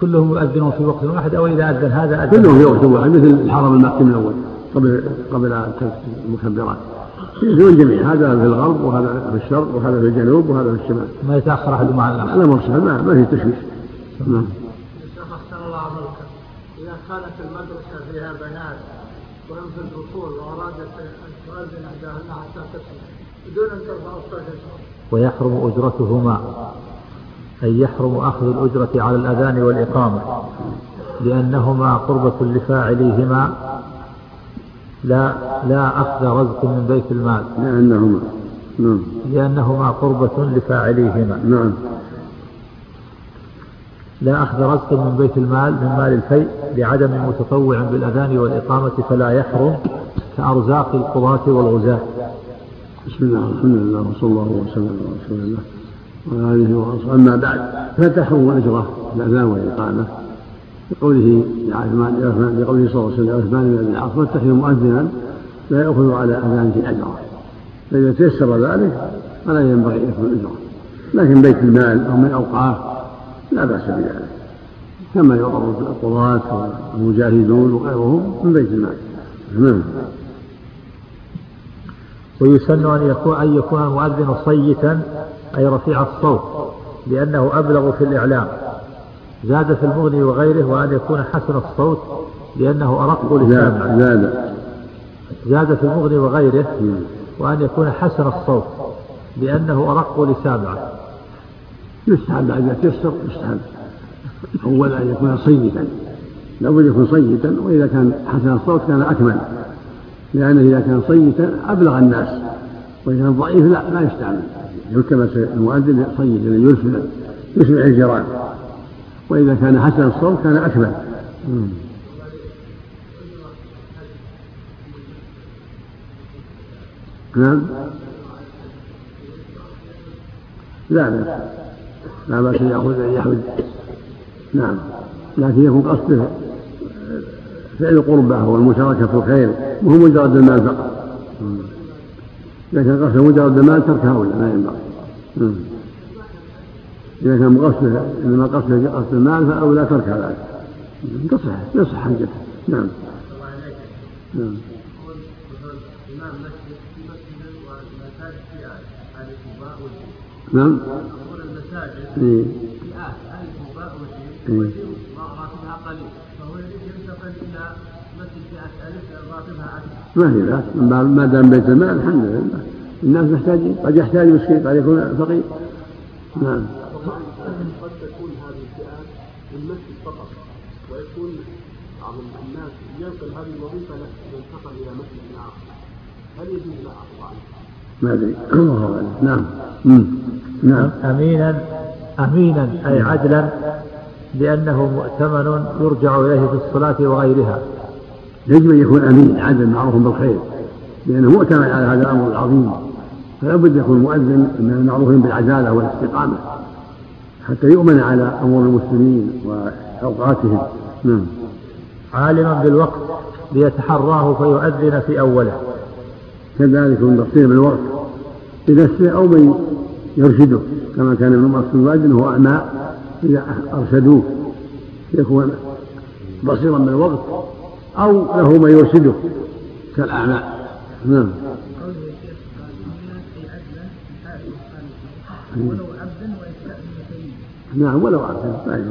كلهم يؤذنون في وقت واحد أو إذا أذن هذا أذن. كلهم في وقت واحد مثل الحرم المكي من الأول قبل قبل المكبرات. يؤذنون جميعا. هذا في الغرب وهذا في الشرق وهذا في الجنوب وهذا في الشمال. ما يتأخر أحد مع الآخر. الأمر سهل ما, ما في تشويش. نعم. أحسن الله عملك إذا كانت المدرسة فيها بنات وهم في الفصول وأرادت أن تؤذن إحداهن حتى تسمع بدون أن ترفع صوتها ويحرم أجرتهما أي يحرم أخذ الأجرة على الأذان والإقامة لأنهما قربة لفاعليهما لا لا أخذ رزق من بيت المال. لأنهما نعم. لأنهما قربة لفاعليهما. نعم. لا أخذ رزق من بيت المال من مال الفيء لعدم متطوع بالأذان والإقامة فلا يحرم كأرزاق القضاة والغزاة. بسم الله الحمد لله وصلى الله وسلم على رسول الله وعلى آله وصحبه أما بعد فتحرم الأجرة الأذان والإقامة. لقوله لعثمان لقوله صلى الله عليه وسلم لعثمان بن أبي العاص واتخذ مؤذنا لا ياخذ على اذانه اجرا فإذا تيسر ذلك فلا ينبغي ان يأخذ اجرا لكن بيت المال أو من اوقاف لا بأس بذلك. كما يعرض القضاة والمجاهدون وغيرهم من بيت المال. نعم. ويسن أن يكون أن يكون المؤذن صيتا أي رفيع الصوت لأنه أبلغ في الإعلام. زاد في المغني وغيره وأن يكون حسن الصوت لأنه أرق لسامعه زاد. زاد في المغني وغيره وأن يكون حسن الصوت لأنه أرق لسامعه. يستحب إذا تيسر يستحب أولا أن يكون صيتا لابد يكون صيتا وإذا كان حسن الصوت كان أكمل لأنه إذا كان صيتا أبلغ الناس وإذا كان ضعيف لا لا يستعمل. يلتمس المؤذن صيت يرسل يسمع الجيران. وإذا كان حسن الصوت كان أكمل. نعم؟ لا بأس لا بأس أن يأخذ أن يحج نعم. لكن يكون قصده فعل القربة والمشاركة في الخير وهو مجرد المال فقط. إذا كان قصده مجرد المال تركها أولى ما ينبغي؟ إذا كان قصده إنما قصده قصد المال فأولى تركها ذلك. تصح يصح حجته نعم. نعم. نعم. قليل فهو يريد ينتقل إلى مسجد الف راتبها ما في بأس ما دام بيت المال الحمد لله. الناس محتاجين قد يحتاج مسكين قد يكون فقير. نعم. قد تكون هذه الفئات للمسجد فقط ويكون بعض الناس ينقل هذه الوظيفه ينتقل إلى مسجد اخر هل يجوز له ما أدري. الله أعلم. نعم. نعم. أمينا. امينا أي عدلا لأنه مؤتمن يرجع إليه في الصلاة وغيرها. يجب أن يكون أمين عدل معروف بالخير. لأنه مؤتمن على هذا الأمر العظيم. فلا بد يكون مؤذن من المعروفين بالعدالة والاستقامة. حتى يؤمن على أمور المسلمين وأوقاتهم. نعم. عالما بالوقت ليتحراه فيؤذن في أوله. كذلك من بصير بالوقت بنفسه أو من يرشده كما كان ابن عمر الوادي هو أعمى إذا أرشدوه. يكون بصيرا بالوقت أو له من يرشده كالأعمى. نعم. ولو عبدا نعم ولو عبدا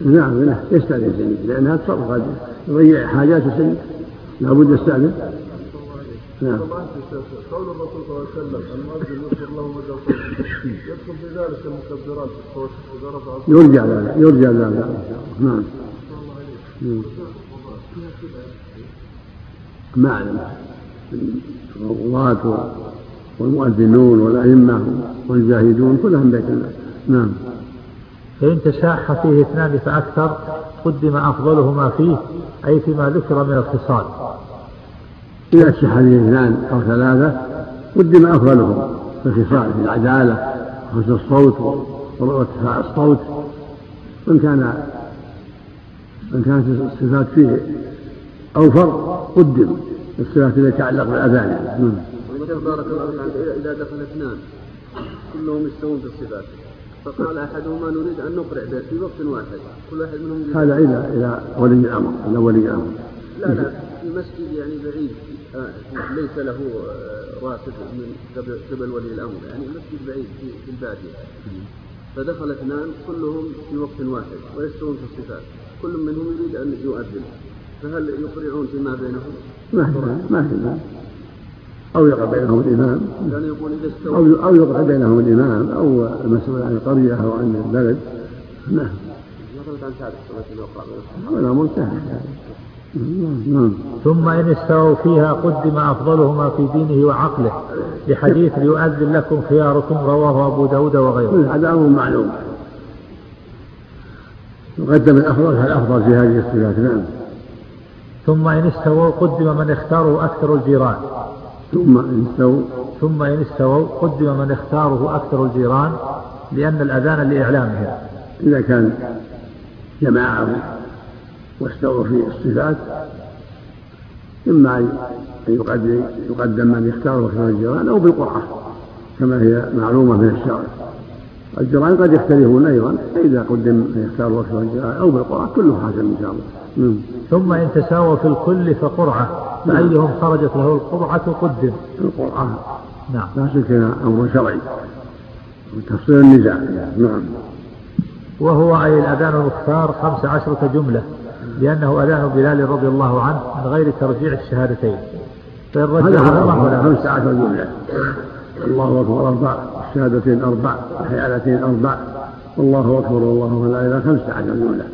نعم نعم يستأذن سيد لأنها تصرف يضيع حاجات سيد لابد يستأذن. نعم. قول الرسول صلى الله عليه وسلم المؤذن يغفر له ما يدخل في ذلك المكبرات اذا رفع يرجع ذلك يرجع ذلك. نعم. ما أعلم القضاة والمؤذنون والأئمة والجاهدون كلهم بيت الله. نعم. فإن تشاح فيه اثنان فأكثر قدم أفضلهما فيه أي فيما ذكر من الخصال. إذا شح فيه اثنان أو ثلاثة قدم أفضلهم. في الخصال في العدالة وحسن الصوت وارتفاع الصوت. وإن كان إن كانت الصفات فيه أوفر قدم الصفات التي تتعلق بالأذان. نعم. بارك الله إذا دخل اثنان كلهم يستوون في الصفات. فقال أحدهما نريد أن نقرع به في وقت واحد. كل واحد منهم هذا إلى إلى ولي الأمر إلى ولي الأمر. لا لا في مسجد يعني بعيد. ليس له آه راتب من قبل ولي الأمر. يعني مسجد بعيد في, في البادية. فدخل اثنان كلهم في وقت واحد ويستوون في الصفات. كل منهم يريد أن يؤذن. فهل يقرعون فيما بينهم؟ ما في ما في أو يقع بينهم الإمام. أو أو يقع بينهم الإمام أو المسؤول عن القرية أو عن البلد. نعم. هذا منتهى نعم. ثم إن استووا فيها قدم أفضلهما في دينه وعقله. لحديث ليؤذن لكم خياركم رواه أبو داود وغيره. هذا أمر معلوم. يقدم الأفضل فالأفضل في هذه الصفات؟ نعم. ثم إن استووا قدم من اختاره أكثر الجيران. ثم إن استووا ثم إن استووا قدم من اختاره أكثر الجيران لأن الأذان لإعلامهم إذا كان جماعة واستووا في الصفات إما أن يقدم من يختاره أكثر الجيران أو بالقرعة كما هي معلومة من الشرع. الجيران قد يختلفون أيضا فإذا قدم من يختاره أكثر الجيران أو بالقرعة كله حسن إن شاء الله. ثم إن تساوى في الكل فقرعة فأيهم خرجت له القرعة قدم. القرعة. نعم. لا شك أمر شرعي. وتفصيل النزاع. نعم. وهو أي الأذان المختار خمس عشرة جملة. لأنه أذان بلال رضي الله عنه من غير ترجيع الشهادتين. فإن رجع الله خمس عشرة جملة. الله أكبر أربع. الشهادتين أربع. الحيالتين أربع. والله أكبر والله لا إله خمسة عشر جملة.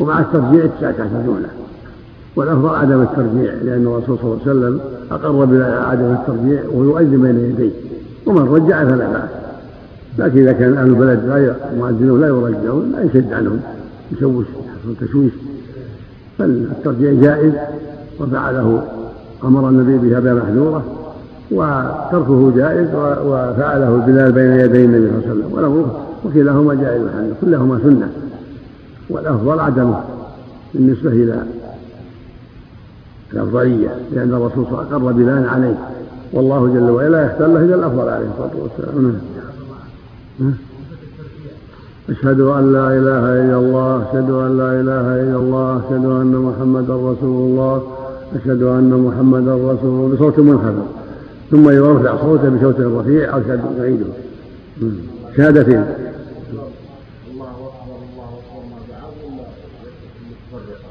ومع الترجيع تسعة عشر جملة. والأفضل عدم الترجيع لأن الرسول صلى الله عليه وسلم أقر بعدم الترجيع ويؤذن بين يديه. ومن رجع فلا بأس. لكن إذا كان أهل البلد لا مؤذنون لا يرجعون لا يشد عنهم. يشوش يحصل تشويش فالترجيع جائز وفعله أمر النبي بها بمحذورة وتركه جائز وفعله بلال بين يدي النبي صلى الله عليه وسلم والأمر وكلاهما جائز الحمد كلاهما سنة والأفضل عدمه بالنسبة إلى الأفضلية لأن الرسول صلى الله عليه وسلم أقر بلال عليه والله جل وعلا يختار له إلى الأفضل عليه الصلاة والسلام. أشهد أن لا إله إلا الله أشهد أن لا إله إلا الله أشهد أن محمدا رسول الله أشهد أن محمدا رسول الله بصوت منخفض ثم يرفع صوته بصوت رفيع أو يعيده شهادتين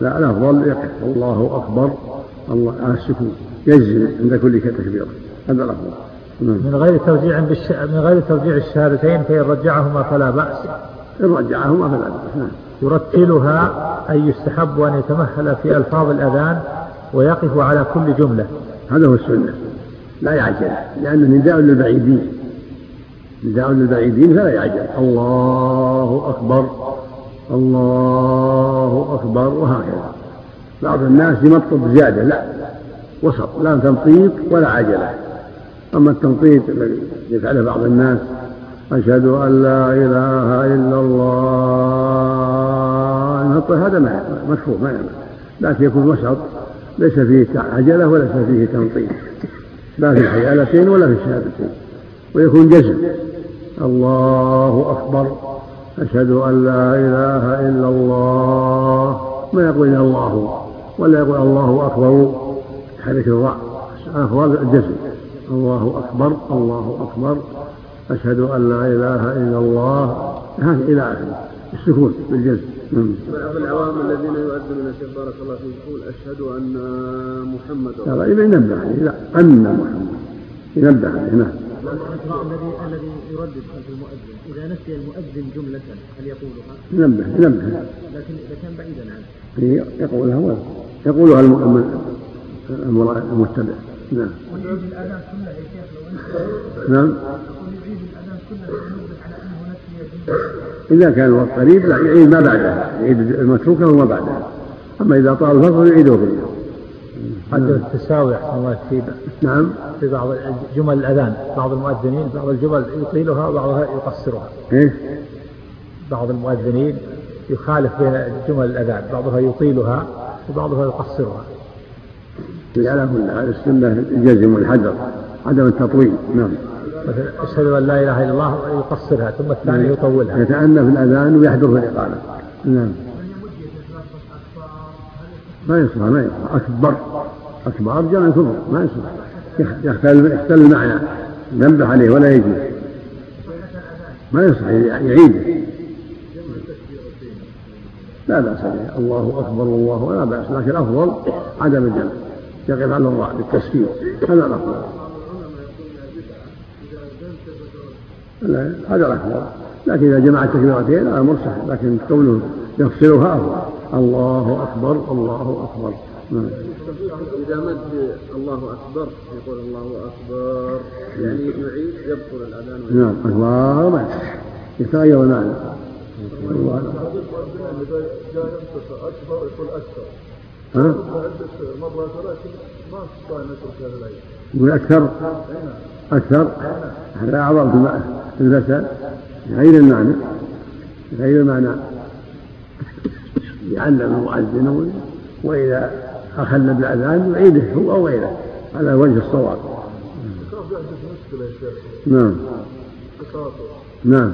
لا الأفضل يقف. الله أكبر. الله على السكون يجزم عند كل تكبيرة. هذا الأفضل. من غير توزيع بالش... من غير توزيع الشهادتين فإن رجعهما فلا بأس. إن رجعهما فلا بأس. نعم. يرتلها أي يستحب أن يتمهل في ألفاظ الأذان ويقف على كل جملة. هذا هو السنة. لا يعجل لأنه نداء للبعيدين. نداء للبعيدين فلا يعجل. الله أكبر الله أكبر وهكذا. بعض الناس يمطط زيادة لا. وسط لا تمطيط ولا عجلة. أما التمطيط الذي يفعله بعض الناس أشهد أن لا إله إلا الله. هذا ما مشروع ما يعمل لكن يكون وسط ليس فيه عجلة وليس فيه تمطيط لا في الحيالتين ولا في الشهادتين ويكون جزم. الله أكبر. أشهد أن لا إله إلا الله. ما يقول إلا الله؟ ولا يقول الله أكبر. حركة الراء أفضل الجزم الله أكبر الله أكبر. أشهد أن لا إله إلا الله. هذا إلى آخره. السكون بالجزم بعض العوام الذين يؤذنون الشيخ بارك الله فيك. يقول أشهد أن محمد لا لا ينبه عليه. لا أن محمد. ينبه عليه. نعم. الذي الذي يردد خلف المؤذن. إذا نسي المؤذن جملة هل يقولها؟ ينبه ينبه. لكن إذا كان بعيدا عنه. يقولها ولا يقولها المتبع نعم. ويعيد الأذان سنه يا شيخ لو نعم. ويعيد الأذان ينبه على أنه نسي إذا كان الوقت قريب لا يعيد ما بعدها يعيد المتروكة وما بعدها أما إذا طال الفصل يعيده كله حتى التساوي أحسن الله في نعم. في بعض جمل الأذان بعض المؤذنين بعض الجمل يطيلها وبعضها يقصرها. إيش؟ بعض المؤذنين يخالف بين جمل الأذان بعضها يطيلها وبعضها يقصرها. على كل حال السنة الجزم والحذر عدم التطويل نعم. مثلا أشهد أن لا إله إلا الله يقصرها ثم الثاني نعم. يطولها. يتأنى في الأذان ويحضر في الإقامة. نعم. ما يصلح ما يصلح. أكبر أكبر جمع كفر ما يصلح. يختل يختل المعنى. ينبه عليه ولا يجوز. ما يصلح يعيده لا بأس به. الله أكبر الله لا بأس لكن الأفضل عدم الجمع. يقف على الراء بالتسكين هذا الأفضل لا هذا الأفضل لكن إذا جمع التكبيرتين هذا مرسح لكن قوله يفصلها أفضل الله أكبر الله أكبر. نعم. إذا مد الله أكبر يقول الله أكبر يعني يعيد يبطل الأذان. نعم. أكبر ما يتغير المعنى. الله أكبر. يقول أكثر ها؟ ولكن ما استطاع أن يترك هذا العيد يقول أكثر؟ أكثر؟ هذا أعظم في المثل غير المعنى. غير المعنى. يعلم المؤذن وإذا أخل بالأذان يعيده هو أو غيره. على وجه الصواب. نعم. نعم.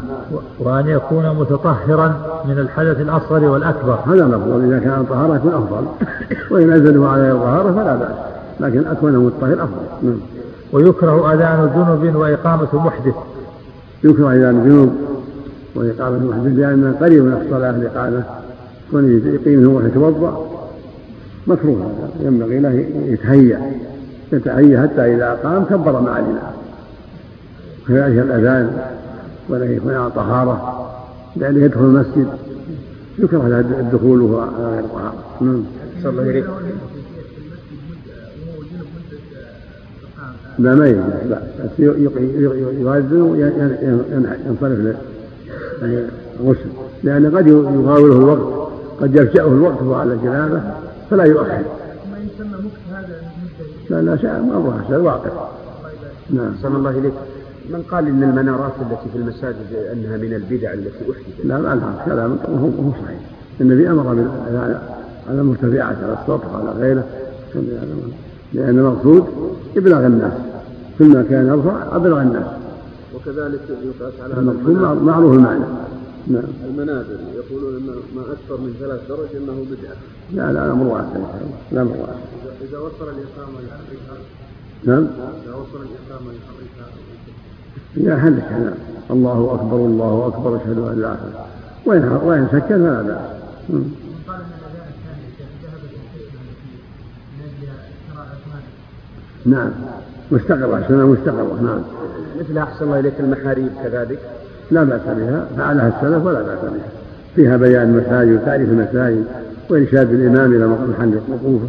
وأن يكون متطهرا من الحدث الأصغر والأكبر. هذا الأفضل إذا كان طهارة يكون أفضل وإن أزله على طهارة فلا بأس لكن أكونه متطهر أفضل. نعم. ويكره أذان جنب وإقامة محدث. يكره أذان جنوب وإقامة محدث لأن قريب من الصلاة الإقامة كون يقيم هو يتوضا مكروه ينبغي له يتهيأ يتهيأ حتى إذا قام كبر مع الإمام كذلك الأذان ولا يكون على طهارة لأنه يدخل المسجد يكره له الدخول وهو على غير طهارة. نعم. صلى الله عليه لا ما يجوز. لا. يؤذن وينصرف للغسل لأن قد يغاوله الوقت قد يفجأه الوقت وهو على جنابه فلا يؤخر. ما يسمى مكت هذا المدة لا لا شيء أمرها شيء واقع. نعم. صلى الله إليك. من قال إن المنارات التي في المساجد أنها من البدع التي أحدثت لا لا لا كلام هو هو صحيح. النبي أمر على المرتفعات على السطح وعلى غيره. لأن المقصود إبلاغ الناس. كل ما كان يرفع أبلغ الناس. وكذلك يقاس على المقصود معروف المعنى. نعم. المنابر يقولون إن ما أكثر من ثلاث درج إنه بدعة. لا لا أمر واسع ان شاء الله لا أمر واسع اذا وصل الإقامة يحركها نعم. إذا وصل الإقامة يحركها يا حدث نعم الله أكبر الله أكبر أشهد أن لا إله وين وين سكت فلا بأس. نعم. مستقرة سنة مستقرة؟ نعم. مثل أحسن الله إليك المحاريب كذلك. لا بأس بها فعلها السلف ولا بأس بها. فيها بيان المساجد وتعريف المساجد وإرشاد الإمام إلى محل وقوفه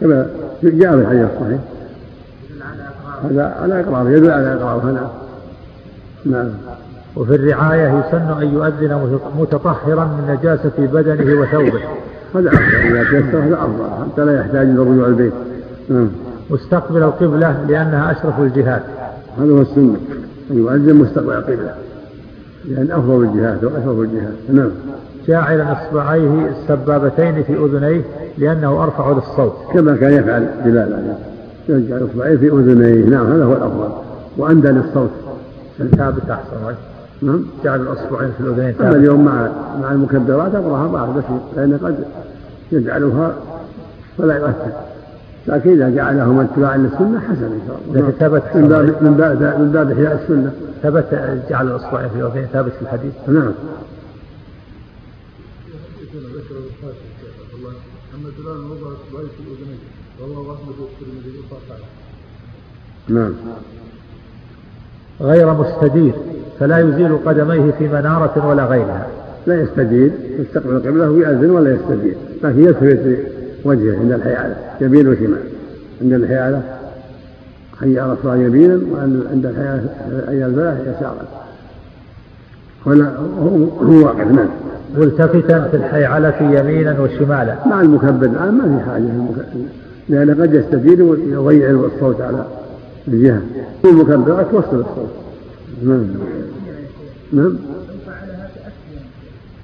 كما جاء في الحديث الصحيح. هذا على إقراره يدل على إقراره نعم نعم. وفي الرعاية يسن أن يؤذن متطهرا من نجاسة بدنه وثوبه. هذا أفضل إذا تيسر هذا أفضل حتى لا يحتاج إلى رجوع البيت. نعم. مستقبل القبلة لأنها أشرف الجهات هذا هو السنة. أن يؤذن مستقبل القبلة. لأن أفضل الجهات وأشرف الجهات نعم. جاعلا إصبعيه السبابتين في أذنيه لأنه أرفع للصوت. كما كان يفعل بلال يجعل إصبعيه في أذنيه. نعم هذا هو الأفضل. وأندى للصوت. ثابت أحسن نعم. جعل الأصبعين في الأذنين أما اليوم مع مع المكبرات أمرها بعض لأنه قد يجعلها فلا يؤثر. لكن إذا جعلهما اتباعا للسنة حسن إن شاء الله. ثبت من باب من باب من باب إحياء السنة. ثبت جعل الأصبعين في الأذنين ثابت في الحديث. نعم. نعم. غير مستدير فلا يزيل قدميه في منارة ولا غيرها. لا يستدير يستقبل القبلة ويأذن ولا يستدير لكن يلتفت وجهه عند الحيالة يمين وشمال. عند الحيالة حي على الصلاة يمينا وعند الحيالة حي الفلاح يسارا ولا هو واقف نعم. ملتفتا في الحيعلة يمينا وشمالا. مع المكبر الآن ما في حاجة. لأن قد يستدير ويضيع الصوت على الجهة. المكبرات توصل الصوت. نعم. نعم.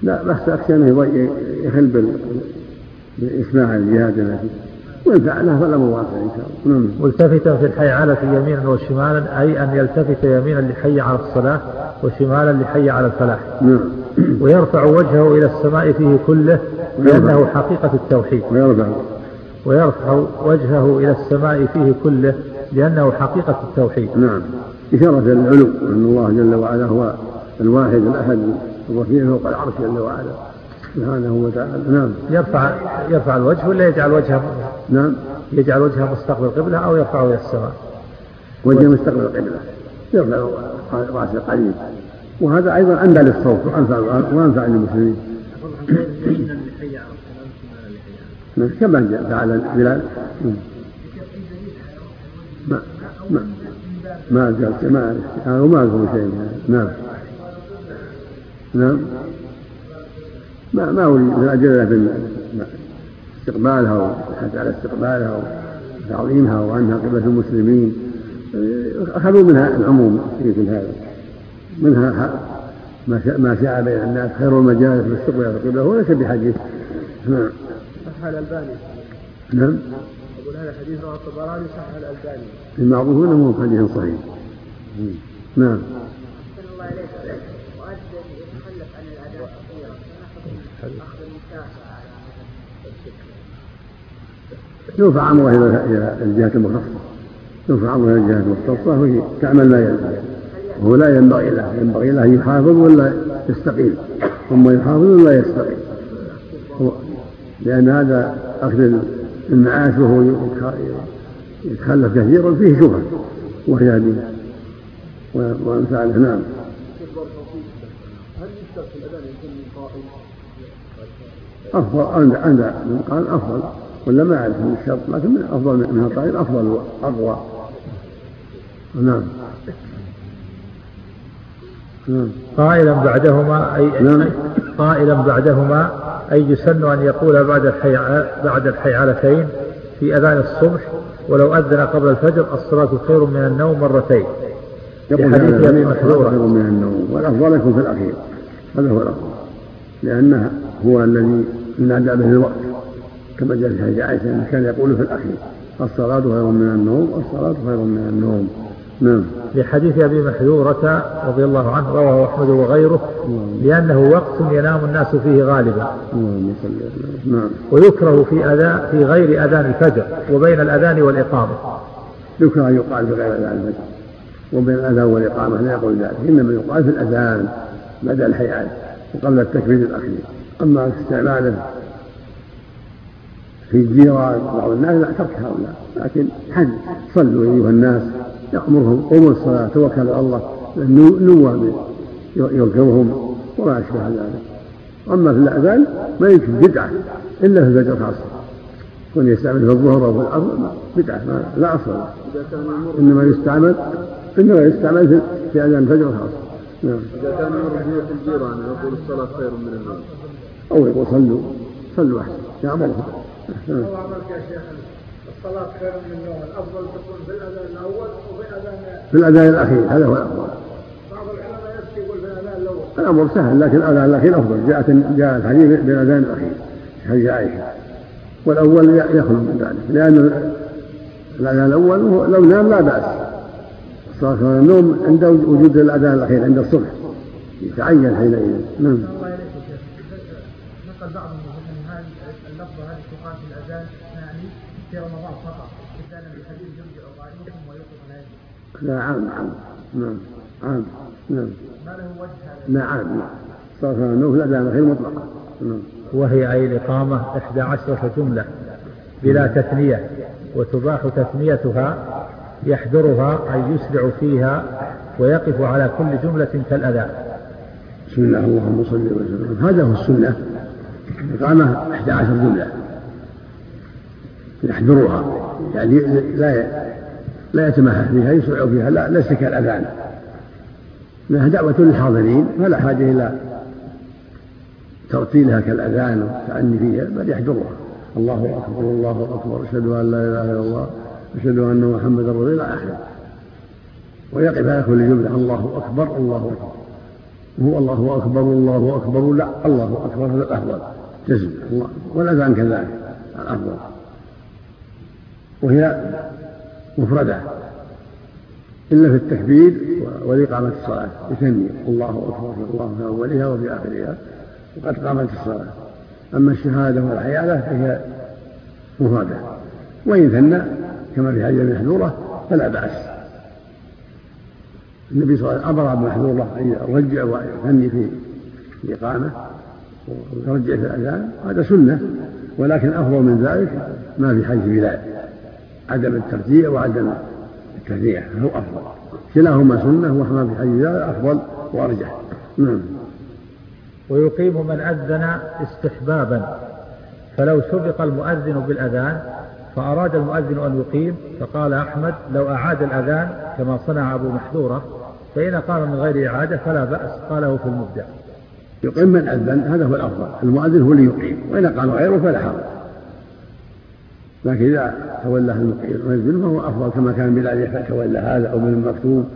لا بس أخشى أنه يخل بإسماع الجهاد التي وإن فعلها فلا مواقع إن شاء الله. نعم. ملتفتا في الحي في يمينا وشمالا أي أن يلتفت يمينا لحي على الصلاة وشمالا لحي على الفلاح. نعم. ويرفع وجهه إلى السماء فيه كله لأنه حقيقة التوحيد. ويرفع. ويرفع وجهه إلى السماء فيه كله لأنه حقيقة التوحيد. نعم. إشارة للعلو أن الله جل وعلا هو الواحد الأحد الرفيع فوق العرش جل وعلا سبحانه وتعالى نعم يرفع يرفع الوجه ولا يجعل وجهه نعم يجعل وجهه مستقبل القبلة أو يرفعه إلى السماء وجهه مستقبل القبلة يرفع رأسه قليل وهذا أيضا أندى للصوت وأنفع وأنفع للمسلمين نعم كما فعل بلال ما ما ما ما ما أذكر شيء نعم نعم. ما ما من أجل في استقبالها والحث على استقبالها وتعظيمها وأنها قبلة المسلمين. أخذوا منها العموم في مثل هذا. منها ما شاء ما شاء بين الناس خير المجالس باستقبال القبلة وليس بحديث. نعم. صح الألباني. نعم. يقول هذا حديث رواه الطبراني صح الألباني. المعروف انه حديث صحيح؟ نعم الله عليك مؤذن يتخلف عن الأداء كثيرا يرفع امره إلى الجهة المختصة. يرفع امره إلى الجهة المختصة وهي تعمل ما يلزم. وهو لا ينبغي له. ينبغي له أن يحافظ ولا يستقيم. ثم يحافظ ولا يستقيم. لأن هذا أخذ المعاش وهو يتخلف كثيرا. فيه شبهة. وهي هذه. وامثاله نعم هل يشترط في الأذان يكون قائم؟ أفضل. عند عند من قال أفضل. ولا ما أعرف من الشرط لكن من أفضل منها قائل أفضل وأقوى. نعم. نعم. قائلا بعدهما أي نعم. قائلا بعدهما أي يسن أن يقول بعد الحي بعد الحيعلتين في أذان الصبح ولو أذن قبل الفجر الصلاة خير من النوم مرتين. يقول لحديث هذا أبي خير من النوم والأفضل يكون في الأخير. هذا هو الأفضل. لأنه هو الذي ينادى به الوقت كما جاء في حديث عائشة أنه كان يقول في الأخير الصلاة خير من النوم الصلاة خير من النوم. نعم. لحديث أبي محذورة رضي الله عنه رواه أحمد وغيره لأنه وقت ينام الناس فيه غالبا. نعم. ويكره في أذان في غير أذان الفجر وبين الأذان والإقامة. يكره أن يقال في غير أذان الفجر وبين الأذان والإقامة لا يقول ذلك إنما يقال في الأذان بعد الحيعان وقبل التكبير الأخير. أما استعماله في الجيران بعض الناس لا ترك هؤلاء لكن حد صلوا أيها الناس يأمرهم قوموا الصلاة توكلوا على الله نوى يركبهم وما أشبه ذلك. أما في الأذان ما يمكن بدعة إلا في الفجر خاصة كون يستعمل في الظهر أو في العصر بدعة لا أصل. إنما يستعمل إنما يستعمل في, في أذان الفجر خاصة نعم. إذا كان يمر بيوت الجيران يقول الصلاة خير من النوم. أو يقول صلوا صلوا أحسن يأمرهم الله عملك يا شيخ الصلاة خير من النوم. الأفضل تكون في الأذان الأول وفي أذان في الأذان الأخير. هذا هو الأفضل. بعض العلماء يفتي يقول في الأذان الأول. الأمر سهل لكن الأذان الأخير أفضل. جاءت جاء الحديث بالأذان الأخير حديث عائشة. والأول يخلو من ذلك لأن الأذان الأول لو نام لا بأس. صلاة النوم عند وجود الأذان الأخير عند الصبح. يتعين حينئذ. نعم الله إليك يا شيخ نقل بعضهم أن هذه اللفظة هذه تقال في الأذان يعني في رمضان فقط. مثالا بحديث يرجع قائمكم ويوقف ناجي لا عام عام نعم عام نعم. ما له وجه هذا؟ لا عام نعم صلاة النوم في الأذان الأخير مطلقة نعم. وهي أي الإقامة؟ إحدى عشرة جملة. بلا تثنية. وتباح تثنيتها يحضرها أي يسرع فيها ويقف على كل جملة كالأذان. بسم الله اللهم صل وسلم. هذا هو السنة. إحدى عشر جملة. يحضرها يعني لا لا يتمهل فيها يسرع فيها. لا ليس كالأذان لها دعوة للحاضرين فلا حاجة إلى ترتيلها كالأذان والتعني فيها بل يحضرها الله أكبر الله أكبر. أشهد أن لا إله إلا الله. أشهد أن محمدا رسول الله. أحد ويقف على كل جملة. الله أكبر الله أكبر. هو الله أكبر الله أكبر. لا الله أكبر. هذا الأفضل. الله والأذان كذلك. الأفضل. وهي مفردة. إلا في التكبير والإقامة الصلاة. يثني. الله أكبر الله في أولها وفي آخرها. وقد قامت الصلاة. أما الشهادة والحيالة فهي مفردة. وإن ثنى كما في حديث المحذورة فلا بأس. النبي صلى الله عليه وسلم أمر بمحذورة أن يرجع ويثني في الإقامة. ويرجع في الأذان هذا سنة ولكن أفضل من ذلك ما في حديث بلال. عدم الترجيع وعدم التهنئة هو أفضل. كلاهما سنة وما في حديث بلال أفضل وأرجح. نعم. ويقيم من أذن استحبابا. فلو سبق المؤذن بالأذان فأراد المؤذن أن يقيم فقال أحمد لو أعاد الأذان كما صنع أبو محذورة فإن قام من غير إعادة فلا بأس قاله في المبدع. يقيم من أذن هذا هو الأفضل. المؤذن هو اللي يقيم وإن قام غيره فلا حرج. لكن إذا تولى المؤذن فهو أفضل كما كان بلال تولى هذا أو من المكتوب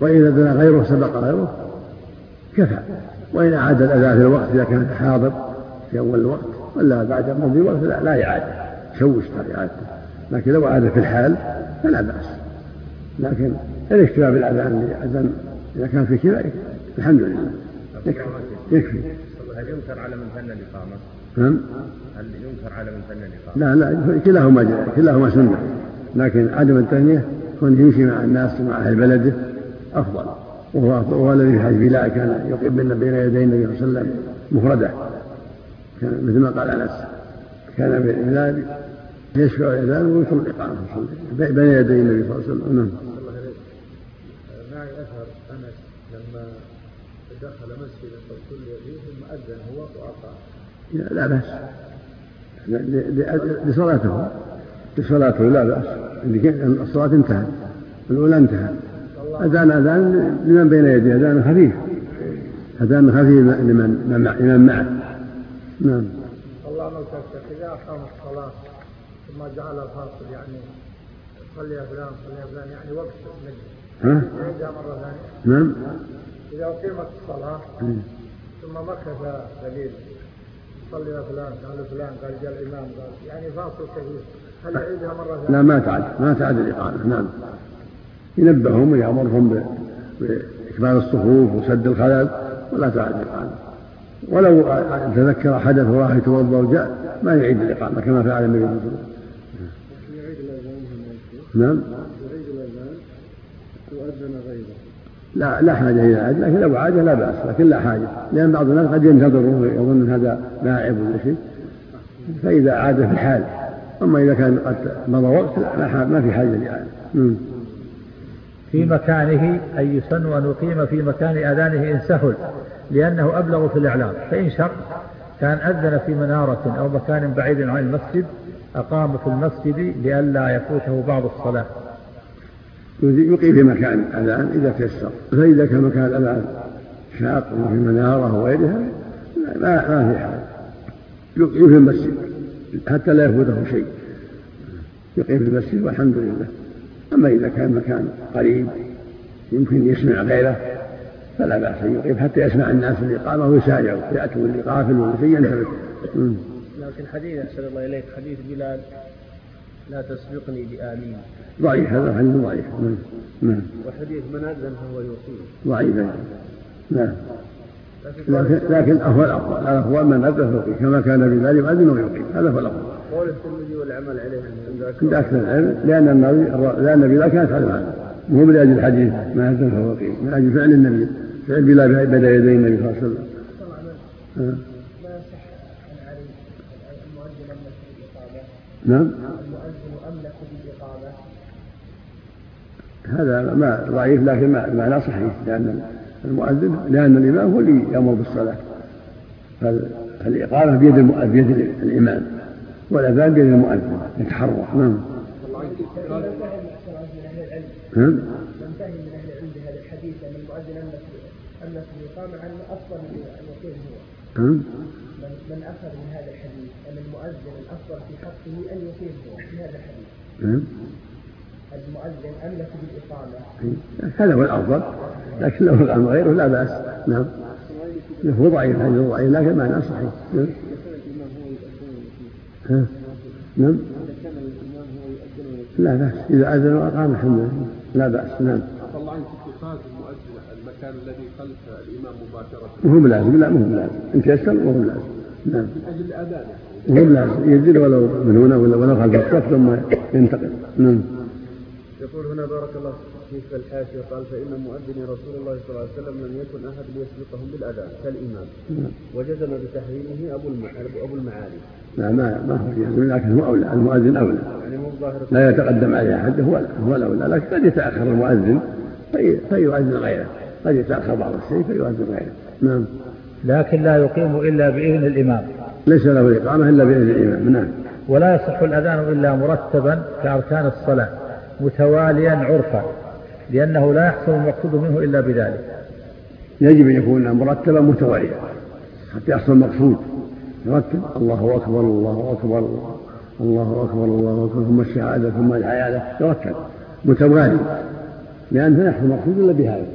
وإذا أذن غيره سبق غيره كفى. وإن أعاد الأذان في الوقت إذا كان حاضر في أول الوقت ولا بعد مضي الوقت لا, لا إعادة. شوش إعادته لكن لو أعاد في الحال فلا بأس. لكن الاكتفاء بالأذان لأذان إذا كان في كذا الحمد لله. يكفي. يكفي. هل ينكر على من فن الإقامة؟ نعم. هل ينكر على من فن الإقامة؟ لا لا كلاهما كلاهما سنة. لكن عدم التهنئة كون يمشي مع الناس ومع أهل بلده أفضل. وهو الذي في حديث بلال كان يقيم بين يدي النبي صلى الله عليه وسلم مفردة. كان مثل ما قال أنس. كان بلال يشفع الأذان ويترك الإقامة بين يدي النبي صلى الله عليه وسلم. نعم معي أثر أنس لما دخل مسجدا قد صلي فيه ثم أذن هو وأقام لا بأس. لصلاته. لصلاته لا بأس. الصلاة انتهت. الأولى انتهت. أذان أذان لمن بين يديه؟ أذان خفيف. أذان خفيف لمن لمن معه. نعم. الله ملكك إذا أقام الصلاة. ثم جعل الفاصل يعني صلي يا فلان صلي يا فلان يعني وقت. ها؟ يعيدها مرة ثانية. نعم. إذا أقيمت الصلاة ثم مكث قليل صلي فلان قال فلان قال جاء الإمام قال يعني فاصل كثير هل يعيدها مرة ثانية؟ لا ما تعد ما تعد الإقامة. نعم. ينبههم ويأمرهم بإكمال الصفوف وسد الخلل ولا تعد الإقامة. ولو تذكر حدث وراح يتوضا وجاء ما يعيد الإقامة كما فعل النبي صلى الله عليه وسلم. نعم يعيد الأذان وأذن غيره لا لا حاجة إلى عاد لكن لو عاد لا بأس لكن لا حاجة لأن بعض الناس قد ينتظره ويظن هذا لاعب ولا شيء فإذا عاد في الحال. أما إذا كان قد مضى وقت لا ما في حاجة لإعادة. في مكانه أي يسن أن يقيم في مكان أذانه إن سهل لأنه أبلغ في الإعلام. فإن شق كان أذن في منارة أو مكان بعيد عن المسجد أقام في المسجد لئلا يفوته بعض الصلاة. يقيم في مكان الأذان إذا تيسر. فإذا كان مكان الأذان شاق وفي منارة وغيرها لا ما في حاجة يقيم في المسجد حتى لا يفوته شيء. يقيم في المسجد والحمد لله. أما إذا كان مكان قريب يمكن يسمع غيره فلا بأس أن يقيم حتى يسمع الناس الإقامة ويسارعوا يأتوا اللي قافل ولا شيء ينتبه. لكن حديث أحسن الله إليك حديث بلال لا تسبقني بآمين. ضعيف هذا حديث ضعيف نعم نعم. وحديث من أذن فهو يقيم ضعيف أيضا. نعم. لكن لكن هو الأفضل. الافضل من اذن فوقي كما كان بذلك يؤذن ويقيم هذا هو الأفضل. قول الترمذي والعمل عليه عند أكثر العلم لأن النبي لأن لا كانت على هذا. مو لاجل الحديث. ما اذن فهو يقيم من أجل فعل النبي. فعل بلال بين يدي النبي صلى الله عليه وسلم؟ نعم المؤذن أملك بالإقامة هذا ما ضعيف لكن معناه صحيح لأن المؤذن لأن الإمام هو اللي يأمر بالصلاة. فال- فالإقامة بيد بيد الإمام والأذان بيد المؤذن يتحرك. نعم. نعم. من نعم. من هذا الحديث أن المؤذن الأفضل في حقه أن يقيم هو في هذا الحديث المؤذن أملك بالإقامة؟ هذا هو الأفضل لكن لو الأمر غيره لا بأس. نعم. هو ضعيف حديث ضعيف لكن معناه صحيح. نعم. ها؟ نعم. لا بأس. إذا أذن وأقام الحمد لله. لا بأس. نعم. الله عنك اتخاذ المؤذن المكان الذي خلف الإمام مباشرة. وهو بلازم لا مو بلازم إن تيسر وهو بلازم نعم. من أجل الأذان. وهو بلازم ينزل ولو من هنا ولا ولو خلف. الصف ثم ينتقل نعم. يقول هنا بارك الله فيك في الحاشية قال فإن مؤذن رسول الله صلى الله عليه وسلم لم يكن أحد ليسبقهم بالأذان كالإمام. نعم. وجزم بتحريمه أبو أبو المعالي. لا ما ما هو يلزم لكن هو أولى المؤذن أولى. يعني مو ظاهر لا يتقدم عليه أحد هو هو الأولى لكن قد يتأخر المؤذن في فيؤذن غيره. قد يتأخر بعض الشيء فيؤذن غيره. نعم. لكن لا يقيم إلا بإذن الإمام. ليس له الإقامة إلا بإذن الإمام نعم. ولا يصح الأذان إلا مرتبا كأركان الصلاة. متواليا عرفا لأنه لا يحصل المقصود منه إلا بذلك. يجب أن يكون مرتبا متواليا حتى يحصل المقصود. يرتب الله أكبر الله أكبر الله أكبر الله أكبر ثم الشهادة ثم الحيادة يرتب. متوالي لأن لا يحصل المقصود إلا بهذا.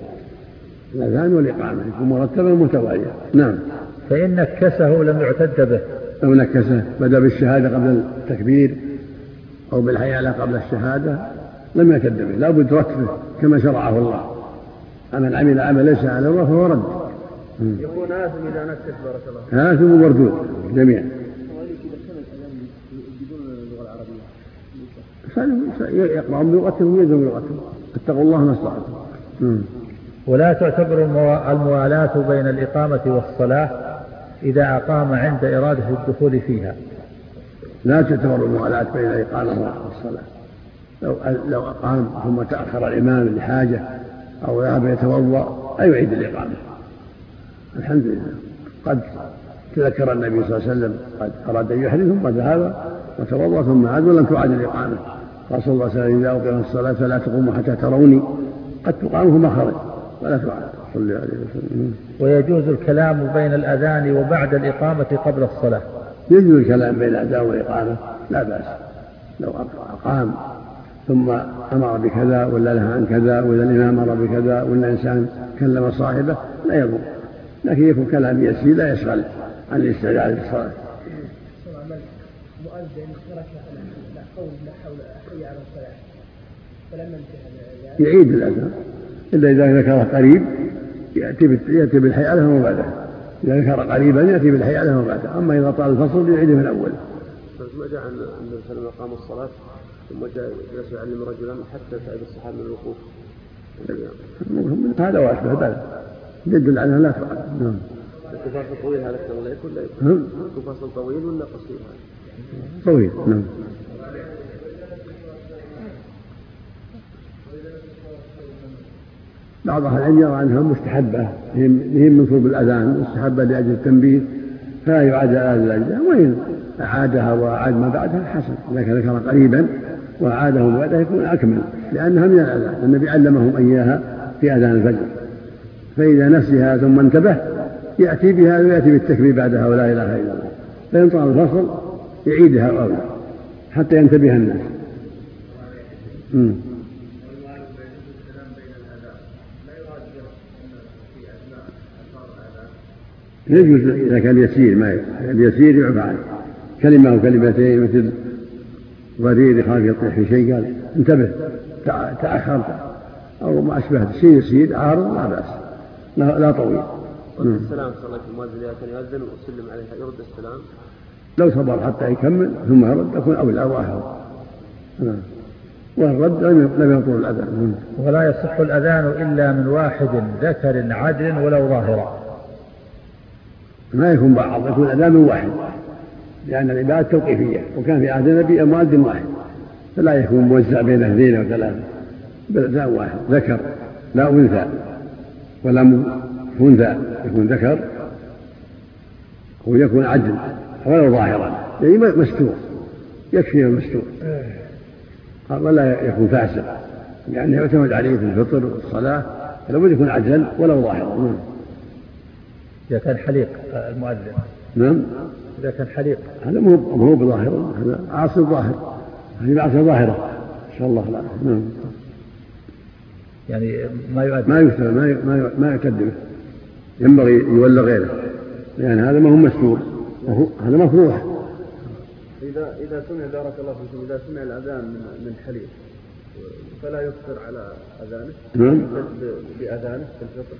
الأذان والإقامة يكون مرتبا متواليا. نعم. فإن نكسه لم يعتد به. لو نكسه بدأ بالشهادة قبل التكبير أو بالحيالة قبل الشهادة لم يعتد به لا بد رتبه كما شرعه الله. من عمل عمل ليس على الله فهو رد. يكون آثم إذا نكس بارك الله آثم ومردود جميعا. يقرأون بلغتهم ويلزم بلغتهم. اتقوا الله ما استطعتم. ولا تعتبر الموا- الموالاة بين الإقامة والصلاة إذا أقام عند إرادة الدخول فيها. لا تعتبر الموالاة بين الإقامة والصلاة. لو لو أقام ثم تأخر الإمام لحاجة أو ذهب يتوضأ لا يعيد الإقامة. الحمد لله. قد تذكر النبي صلى الله عليه وسلم قد أراد أن يحرم ثم ذهب وتوضأ ثم عاد ولم تعاد الإقامة. قال صلى الله عليه وسلم إذا أقيمت الصلاة فلا تقوموا حتى تروني. قد تقام ثم خرج ولا تعاد. صلى عليه وسلم. ويجوز الكلام بين الأذان وبعد الإقامة قبل الصلاة. يجوز الكلام بين الأذان والإقامة لا بأس. لو أقام ثم أمر بكذا ولا نهى عن كذا ولا الإمام أمر بكذا ولا إنسان كلم صاحبه لا يضر. لكن يكون كلام يسير لا يشغل عن الاستعداد ترك قول لا حول حي على الصلاة فلما انتهى يعيد الأذان. إلا إذا ذكره قريب يأتي يأتي بالحي عليه وما بعده إذا ذكر قريبا يأتي بالحي عليه وما بعده أما إذا طال الفصل يعيده من الأول. ما جاء عن النبي صلى الله عليه وسلم قام الصلاة؟ ثم جلس يعلم رجلا حتى تعب الصحابة من الوقوف. هذا واشبه بلى يدل على لا تفعل نعم. الفاصل طويل هذا كما لا يكون لا يكون فاصل طويل ولا قصير؟ طويل نعم. بعض أهل العلم يرى أنها مستحبة لهم من صوب الأذان مستحبة لأجل التنبيه فلا يعاد على الاجزاء وإن أعادها وأعاد ما بعدها حسن إذا كان ذكر قريبا واعاده بعدها يكون أكمل لأنها من الاذان النبي علمهم إياها في أذان الفجر. فإذا نسيها ثم انتبه يأتي بها ويأتي بالتكبير بعدها ولا إله إلا الله. فإن طال الفصل يعيدها اولى حتى ينتبه الناس. يجوز إذا كان يسير ما اليسير يعفى عنه كلمة أو كلمتين مثل ضرير يخاف يطيح في شيء قال انتبه تأخرت أو ما أشبه شيء يسير عارض لا بأس. لا, لا طويل. السلام صلى الله عليه كان يؤذن وسلم عليه يرد السلام. لو صبر حتى يكمل ثم يرد يكون أولى وأحوط نعم. والرد لم يطول الأذان. ولا يصح الأذان إلا من واحد ذكر عدل ولو ظاهرا. ما يكون بعض يكون الأذان من واحد. لأن العبادة توقيفية وكان في عهد النبي مؤذن واحد فلا يكون موزع بين اثنين أو ثلاثة. بل واحد ذكر لا أنثى ولا أنثى يكون ذكر ويكون عدل ولو ظاهرا يعني مستور يكفي المستور. ولا يكون فاسق لأنه يعتمد عليه في الفطر والصلاة فلابد يكون عدلا ولو ظاهرا. إذا كان حليق المؤذن. نعم. إذا كان حليق. هذا مو مو بظاهر هذا عاصي ظاهر هذه معصية ظاهرة. إن شاء الله لا. نعم. يعني ما يؤدي. ما يكتب ما ما ما يعتد به. ينبغي يولى غيره. لأن هذا ما هو مستور. وهو هذا مفروح إذا إذا سمع بارك الله فيكم إذا سمع الأذان من من حليق فلا يكثر على أذانه. نعم. بأذانه في الفطر.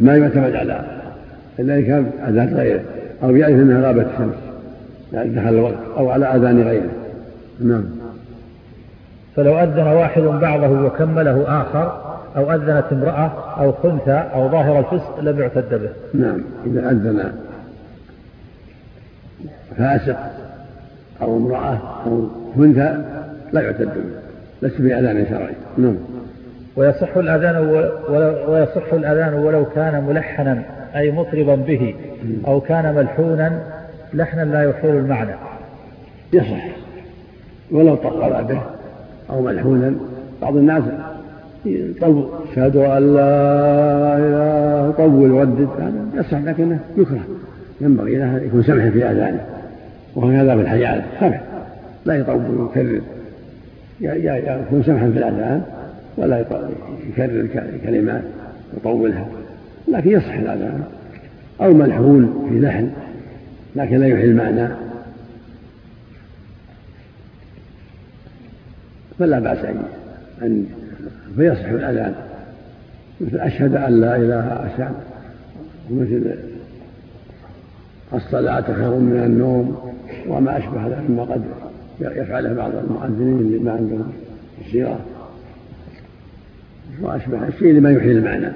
ما يعتمد على إلا إذا كان أذان غيره. أو يعرف أنها غابت الشمس. يعني دخل الوقت. أو على أذان غيره. نعم. فلو أذن واحد بعضه وكمله آخر أو أذنت امرأة أو خنثى أو ظاهر الفسق لم يعتد به. نعم. إذا أذن فاسق أو امرأة أو خنثى لا يعتد به. ليس بأذان شرعي. نعم. ويصح الأذان ويصح الأذان ولو كان ملحنا. أي مطربا به أو كان ملحونا لحنا لا يحول المعنى. يصح. ولو طقر به أو ملحونا بعض الناس يطول. شهد أن لا إله يطول يردد هذا يصح لكنه يكره. ينبغي له يكون سمحا في أذانه. وهكذا في الحي عليه سمح. لا يطول ويكرر. يكون سمحا في الأذان ولا يكرر الكلمات يطولها لكن يصح الأذان أو ملحون في لحن لكن لا يحيي المعنى. فلا بأس أن فيصح الأذان مثل أشهد أن لا إله أشهد ومثل الصلاة خير من النوم وما أشبه ذلك. مما قد يفعله بعض المؤذنين اللي ما عندهم السيرة وأشبه الشيء لما يحيي المعنى.